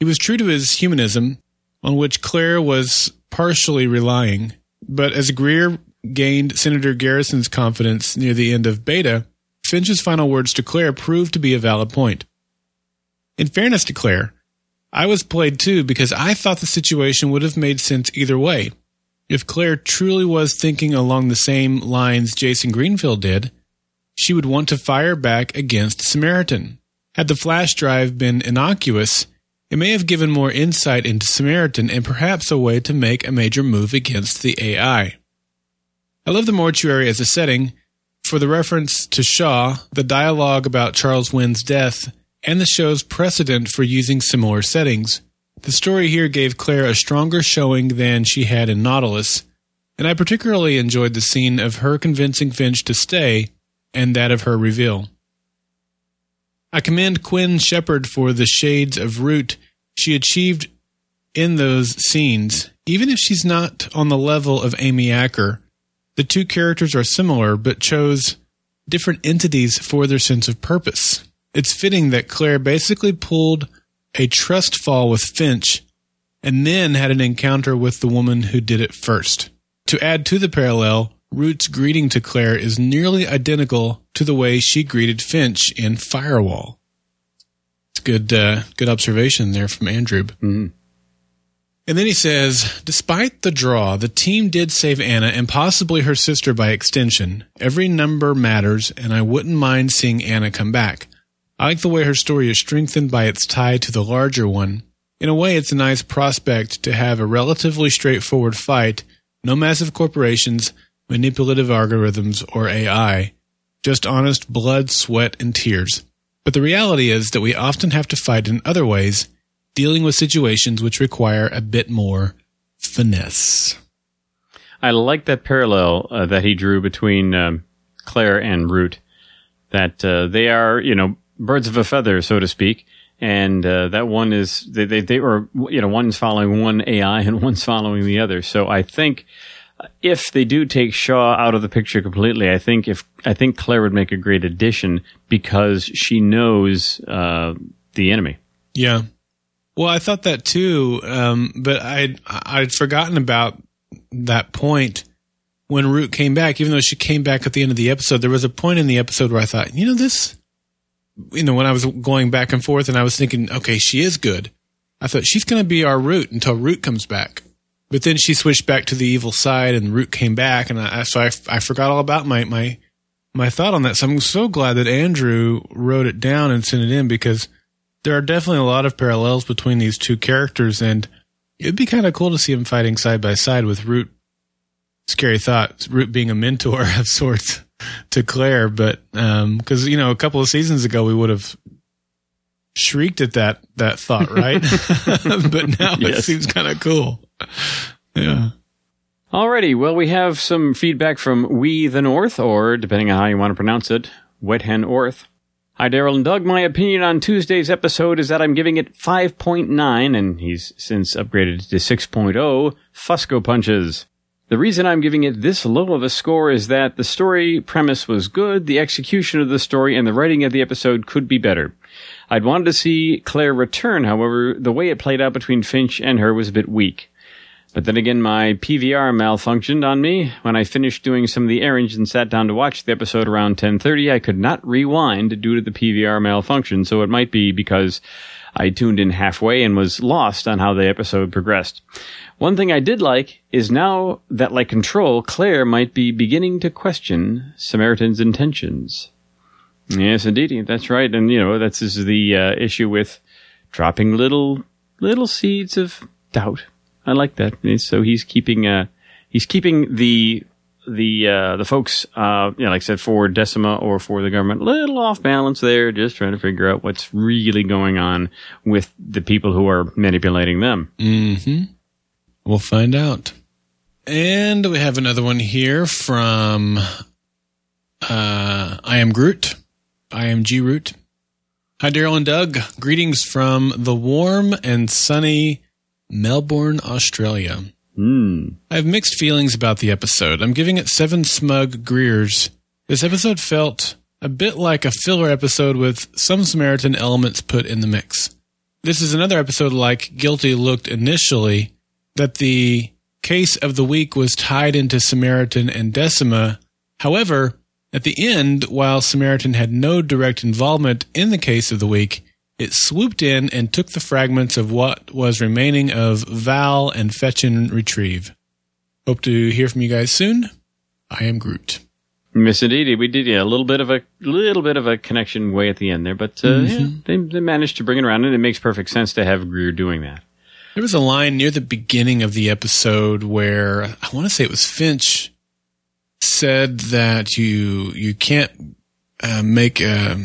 He was true to his humanism, on which Claire was partially relying, but as Greer gained Senator Garrison's confidence near the end of Beta, Finch's final words to Claire proved to be a valid point. In fairness to Claire, I was played too because I thought the situation would have made sense either way. If Claire truly was thinking along the same lines Jason Greenfield did, she would want to fire back against Samaritan. Had the flash drive been innocuous, it may have given more insight into Samaritan and perhaps a way to make a major move against the AI. I love the mortuary as a setting for the reference to Shaw, the dialogue about Charles Wynn's death, and the show's precedent for using similar settings. The story here gave Claire a stronger showing than she had in Nautilus, and I particularly enjoyed the scene of her convincing Finch to stay and that of her reveal. I commend Quinn Shephard for the shades of root she achieved in those scenes, even if she's not on the level of Amy Acker. The two characters are similar, but chose different entities for their sense of purpose. It's fitting that Claire basically pulled a trust fall with Finch and then had an encounter with the woman who did it first. To add to the parallel, Root's greeting to Claire is nearly identical to the way she greeted Finch in Firewall. It's good, uh, good observation there from Andrew. Mm-hmm. And then he says, despite the draw, the team did save Anna and possibly her sister by extension. Every number matters, and I wouldn't mind seeing Anna come back. I like the way her story is strengthened by its tie to the larger one. In a way, it's a nice prospect to have a relatively straightforward fight, no massive corporations, manipulative algorithms, or AI. Just honest blood, sweat, and tears. But the reality is that we often have to fight in other ways, dealing with situations which require a bit more finesse. I like that parallel uh, that he drew between um, Claire and Root. That uh, they are, you know, birds of a feather, so to speak, and uh, that one is they, they they you know one's following one AI and one's following the other. So I think if they do take Shaw out of the picture completely, I think if I think Claire would make a great addition because she knows uh, the enemy. Yeah. Well, I thought that too, um, but I'd I'd forgotten about that point when Root came back. Even though she came back at the end of the episode, there was a point in the episode where I thought, you know, this, you know, when I was going back and forth, and I was thinking, okay, she is good. I thought she's going to be our Root until Root comes back. But then she switched back to the evil side, and Root came back, and I, so I, I forgot all about my my my thought on that. So I'm so glad that Andrew wrote it down and sent it in because there are definitely a lot of parallels between these two characters, and it'd be kind of cool to see them fighting side by side with Root. Scary thought, Root being a mentor of sorts to Claire, but because um, you know a couple of seasons ago we would have shrieked at that that thought, right? but now yes. it seems kind of cool. Yeah. Alrighty, well, we have some feedback from We the North, or depending on how you want to pronounce it, Wet Hen Orth. Hi, Daryl and Doug. My opinion on Tuesday's episode is that I'm giving it 5.9, and he's since upgraded to 6.0 Fusco Punches. The reason I'm giving it this low of a score is that the story premise was good, the execution of the story and the writing of the episode could be better. I'd wanted to see Claire return, however, the way it played out between Finch and her was a bit weak. But then again, my PVR malfunctioned on me. When I finished doing some of the errands and sat down to watch the episode around 10.30, I could not rewind due to the PVR malfunction, so it might be because I tuned in halfway and was lost on how the episode progressed. One thing I did like is now that, like Control, Claire might be beginning to question Samaritan's intentions. Yes, indeed, that's right. And, you know, that's this is the uh, issue with dropping little, little seeds of doubt. I like that. So he's keeping, uh, he's keeping the, the, uh, the folks, uh, you know, like I said, for Decima or for the government, a little off balance there, just trying to figure out what's really going on with the people who are manipulating them. Mm-hmm. We'll find out. And we have another one here from uh, I am Groot. I am G Root. Hi, Daryl and Doug. Greetings from the warm and sunny Melbourne, Australia. Hmm. I have mixed feelings about the episode. I'm giving it seven smug Greers. This episode felt a bit like a filler episode with some Samaritan elements put in the mix. This is another episode like Guilty looked initially, that the case of the week was tied into Samaritan and Decima. However, at the end, while Samaritan had no direct involvement in the case of the week, it swooped in and took the fragments of what was remaining of Val and Fetch and Retrieve. Hope to hear from you guys soon. I am Groot. Miss Indeedy, we did yeah, a little bit of a little bit of a connection way at the end there, but uh, yeah, they, they managed to bring it around, and it makes perfect sense to have Greer doing that. There was a line near the beginning of the episode where I want to say it was Finch said that you you can't uh, make a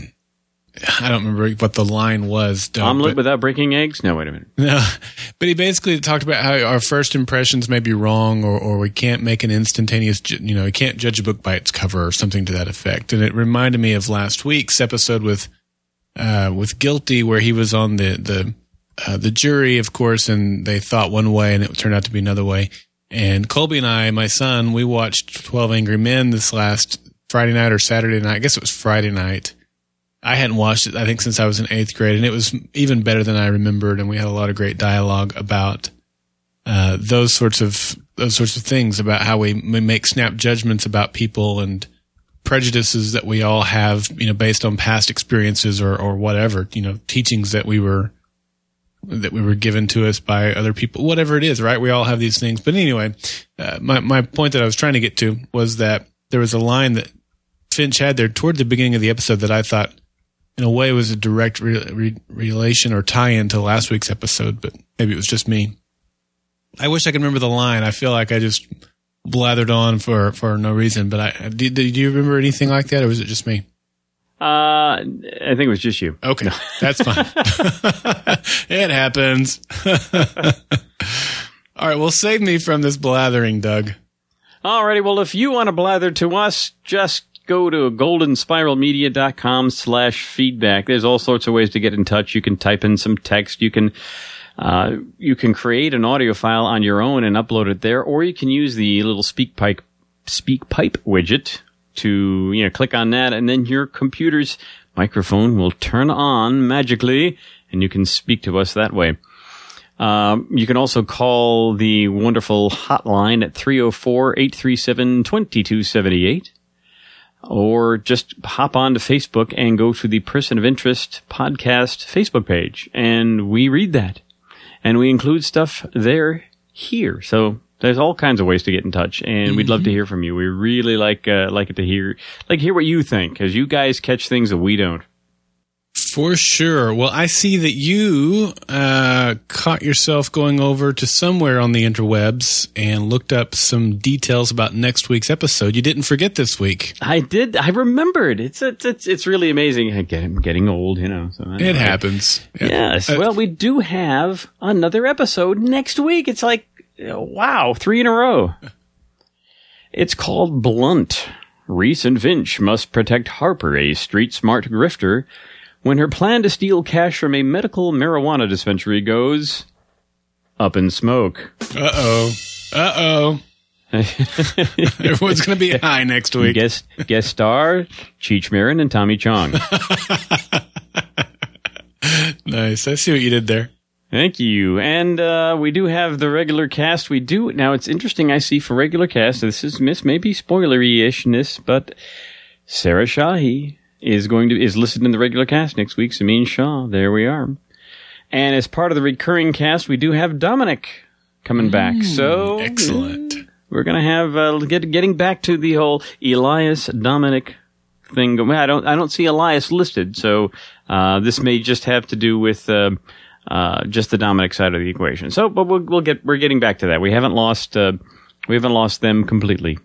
I don't remember what the line was. Doug, Omelet but- without breaking eggs? No, wait a minute. No, but he basically talked about how our first impressions may be wrong, or, or we can't make an instantaneous, you know, we can't judge a book by its cover, or something to that effect. And it reminded me of last week's episode with uh, with Guilty, where he was on the the uh, the jury, of course, and they thought one way, and it turned out to be another way. And Colby and I, my son, we watched Twelve Angry Men this last Friday night or Saturday night. I guess it was Friday night. I hadn't watched it, I think, since I was in eighth grade, and it was even better than I remembered. And we had a lot of great dialogue about uh, those sorts of those sorts of things about how we, we make snap judgments about people and prejudices that we all have, you know, based on past experiences or or whatever, you know, teachings that we were that we were given to us by other people, whatever it is, right? We all have these things. But anyway, uh, my my point that I was trying to get to was that there was a line that Finch had there toward the beginning of the episode that I thought, in a way, was a direct re- re- relation or tie-in to last week's episode, but maybe it was just me. I wish I could remember the line. I feel like I just blathered on for for no reason. But I did. Did you remember anything like that, or was it just me? Uh, I think it was just you. Okay, no. that's fine. it happens. All right, well, save me from this blathering, Doug. Alrighty, well, if you want to blather to us, just go to goldenspiralmedia.com slash feedback. There's all sorts of ways to get in touch. You can type in some text. You can, uh, you can create an audio file on your own and upload it there, or you can use the little speak pipe, speak pipe widget to, you know, click on that and then your computer's microphone will turn on magically and you can speak to us that way. Um, you can also call the wonderful hotline at 304-837-2278 or just hop on to Facebook and go to the Person of Interest podcast Facebook page and we read that and we include stuff there here. So there's all kinds of ways to get in touch and we'd love to hear from you. We really like, uh, like it to hear, like hear what you think because you guys catch things that we don't. For sure. Well, I see that you uh, caught yourself going over to somewhere on the interwebs and looked up some details about next week's episode. You didn't forget this week. I did. I remembered. It's it's it's, it's really amazing. I get, I'm getting old, you know. So I- It happens. Yes. Uh, well, we do have another episode next week. It's like, wow, three in a row. It's called Blunt. Reese and Finch must protect Harper, a street smart grifter, when her plan to steal cash from a medical marijuana dispensary goes up in smoke. Uh oh. Uh oh. Everyone's going to be high next week. Guest guest star Cheech Marin and Tommy Chong. Nice. I see what you did there. Thank you. And uh, we do have the regular cast. We do now. It's interesting. I see for regular cast. This is miss maybe spoilery ishness, but Sarah Shahi is going to is listed in the regular cast next week. Sameen Shaw. There we are. And as part of the recurring cast, we do have Dominic coming back. So Excellent. we're gonna have uh, get, getting back to the whole Elias Dominic thing. I don't I don't see Elias listed, so uh, this may just have to do with uh, uh, just the Dominic side of the equation. So, but we'll, we'll get we're getting back to that. We haven't lost uh, we haven't lost them completely.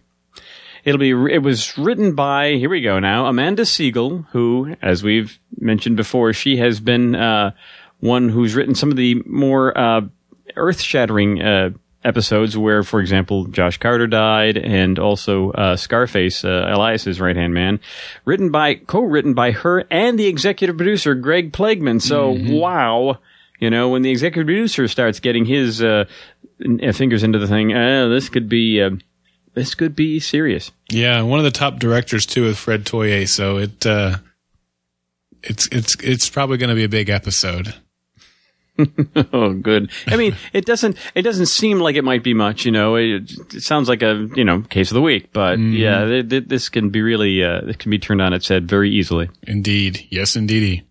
It'll be it was written by here we go now Amanda Segel, who, as we've mentioned before, she has been uh, one who's written some of the more uh, earth shattering uh, episodes where, for example, Joss Carter died, and also uh, Scarface, uh, Elias's right hand man, written by co-written by her and the executive producer Greg Plageman. So wow, you know when the executive producer starts getting his uh, fingers into the thing, uh, this could be uh, this could be serious. Yeah, one of the top directors too is Fred Toye, so it uh it's it's it's probably going to be a big episode. oh, good. I mean, it doesn't it doesn't seem like it might be much. You know, it, it sounds like a you know case of the week, but yeah, th- th- this can be really uh, it can be turned on its head very easily. Indeed. Yes, indeedy.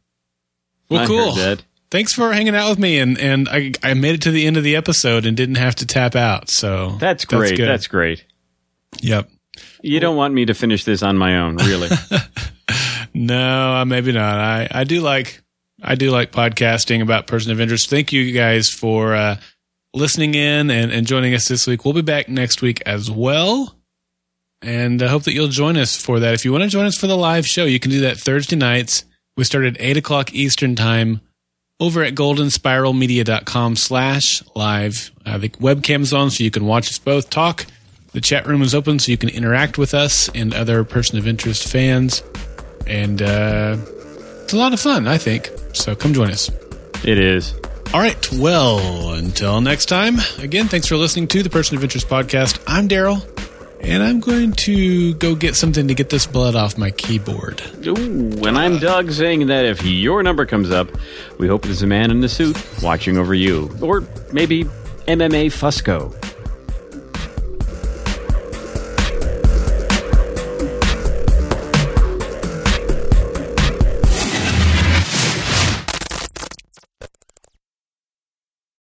Well, I cool. Thanks for hanging out with me, and and I I made it to the end of the episode and didn't have to tap out. So That's great. good. That's, great. yep. You don't want me to finish this on my own, really? No, uh, maybe not. I, I do like I do like podcasting about person of interest. Thank you guys for uh, listening in and, and joining us this week. We'll be back next week as well. And I hope that you'll join us for that. If you want to join us for the live show, you can do that Thursday nights. We start at 8 o'clock Eastern time over at goldenspiralmedia.com slash live. Uh, the webcam's on so you can watch us both talk. The chat room is open so you can interact with us and other person of interest fans. And uh, it's a lot of fun, I think. So come join us. it is. All right. Well, until next time, again, thanks for listening to the Person of Interest podcast. I'm Daryl, and I'm going to go get something to get this blood off my keyboard. Ooh, and I'm Doug saying that if your number comes up, we hope there's a man in the suit watching over you, or maybe MMA Fusco.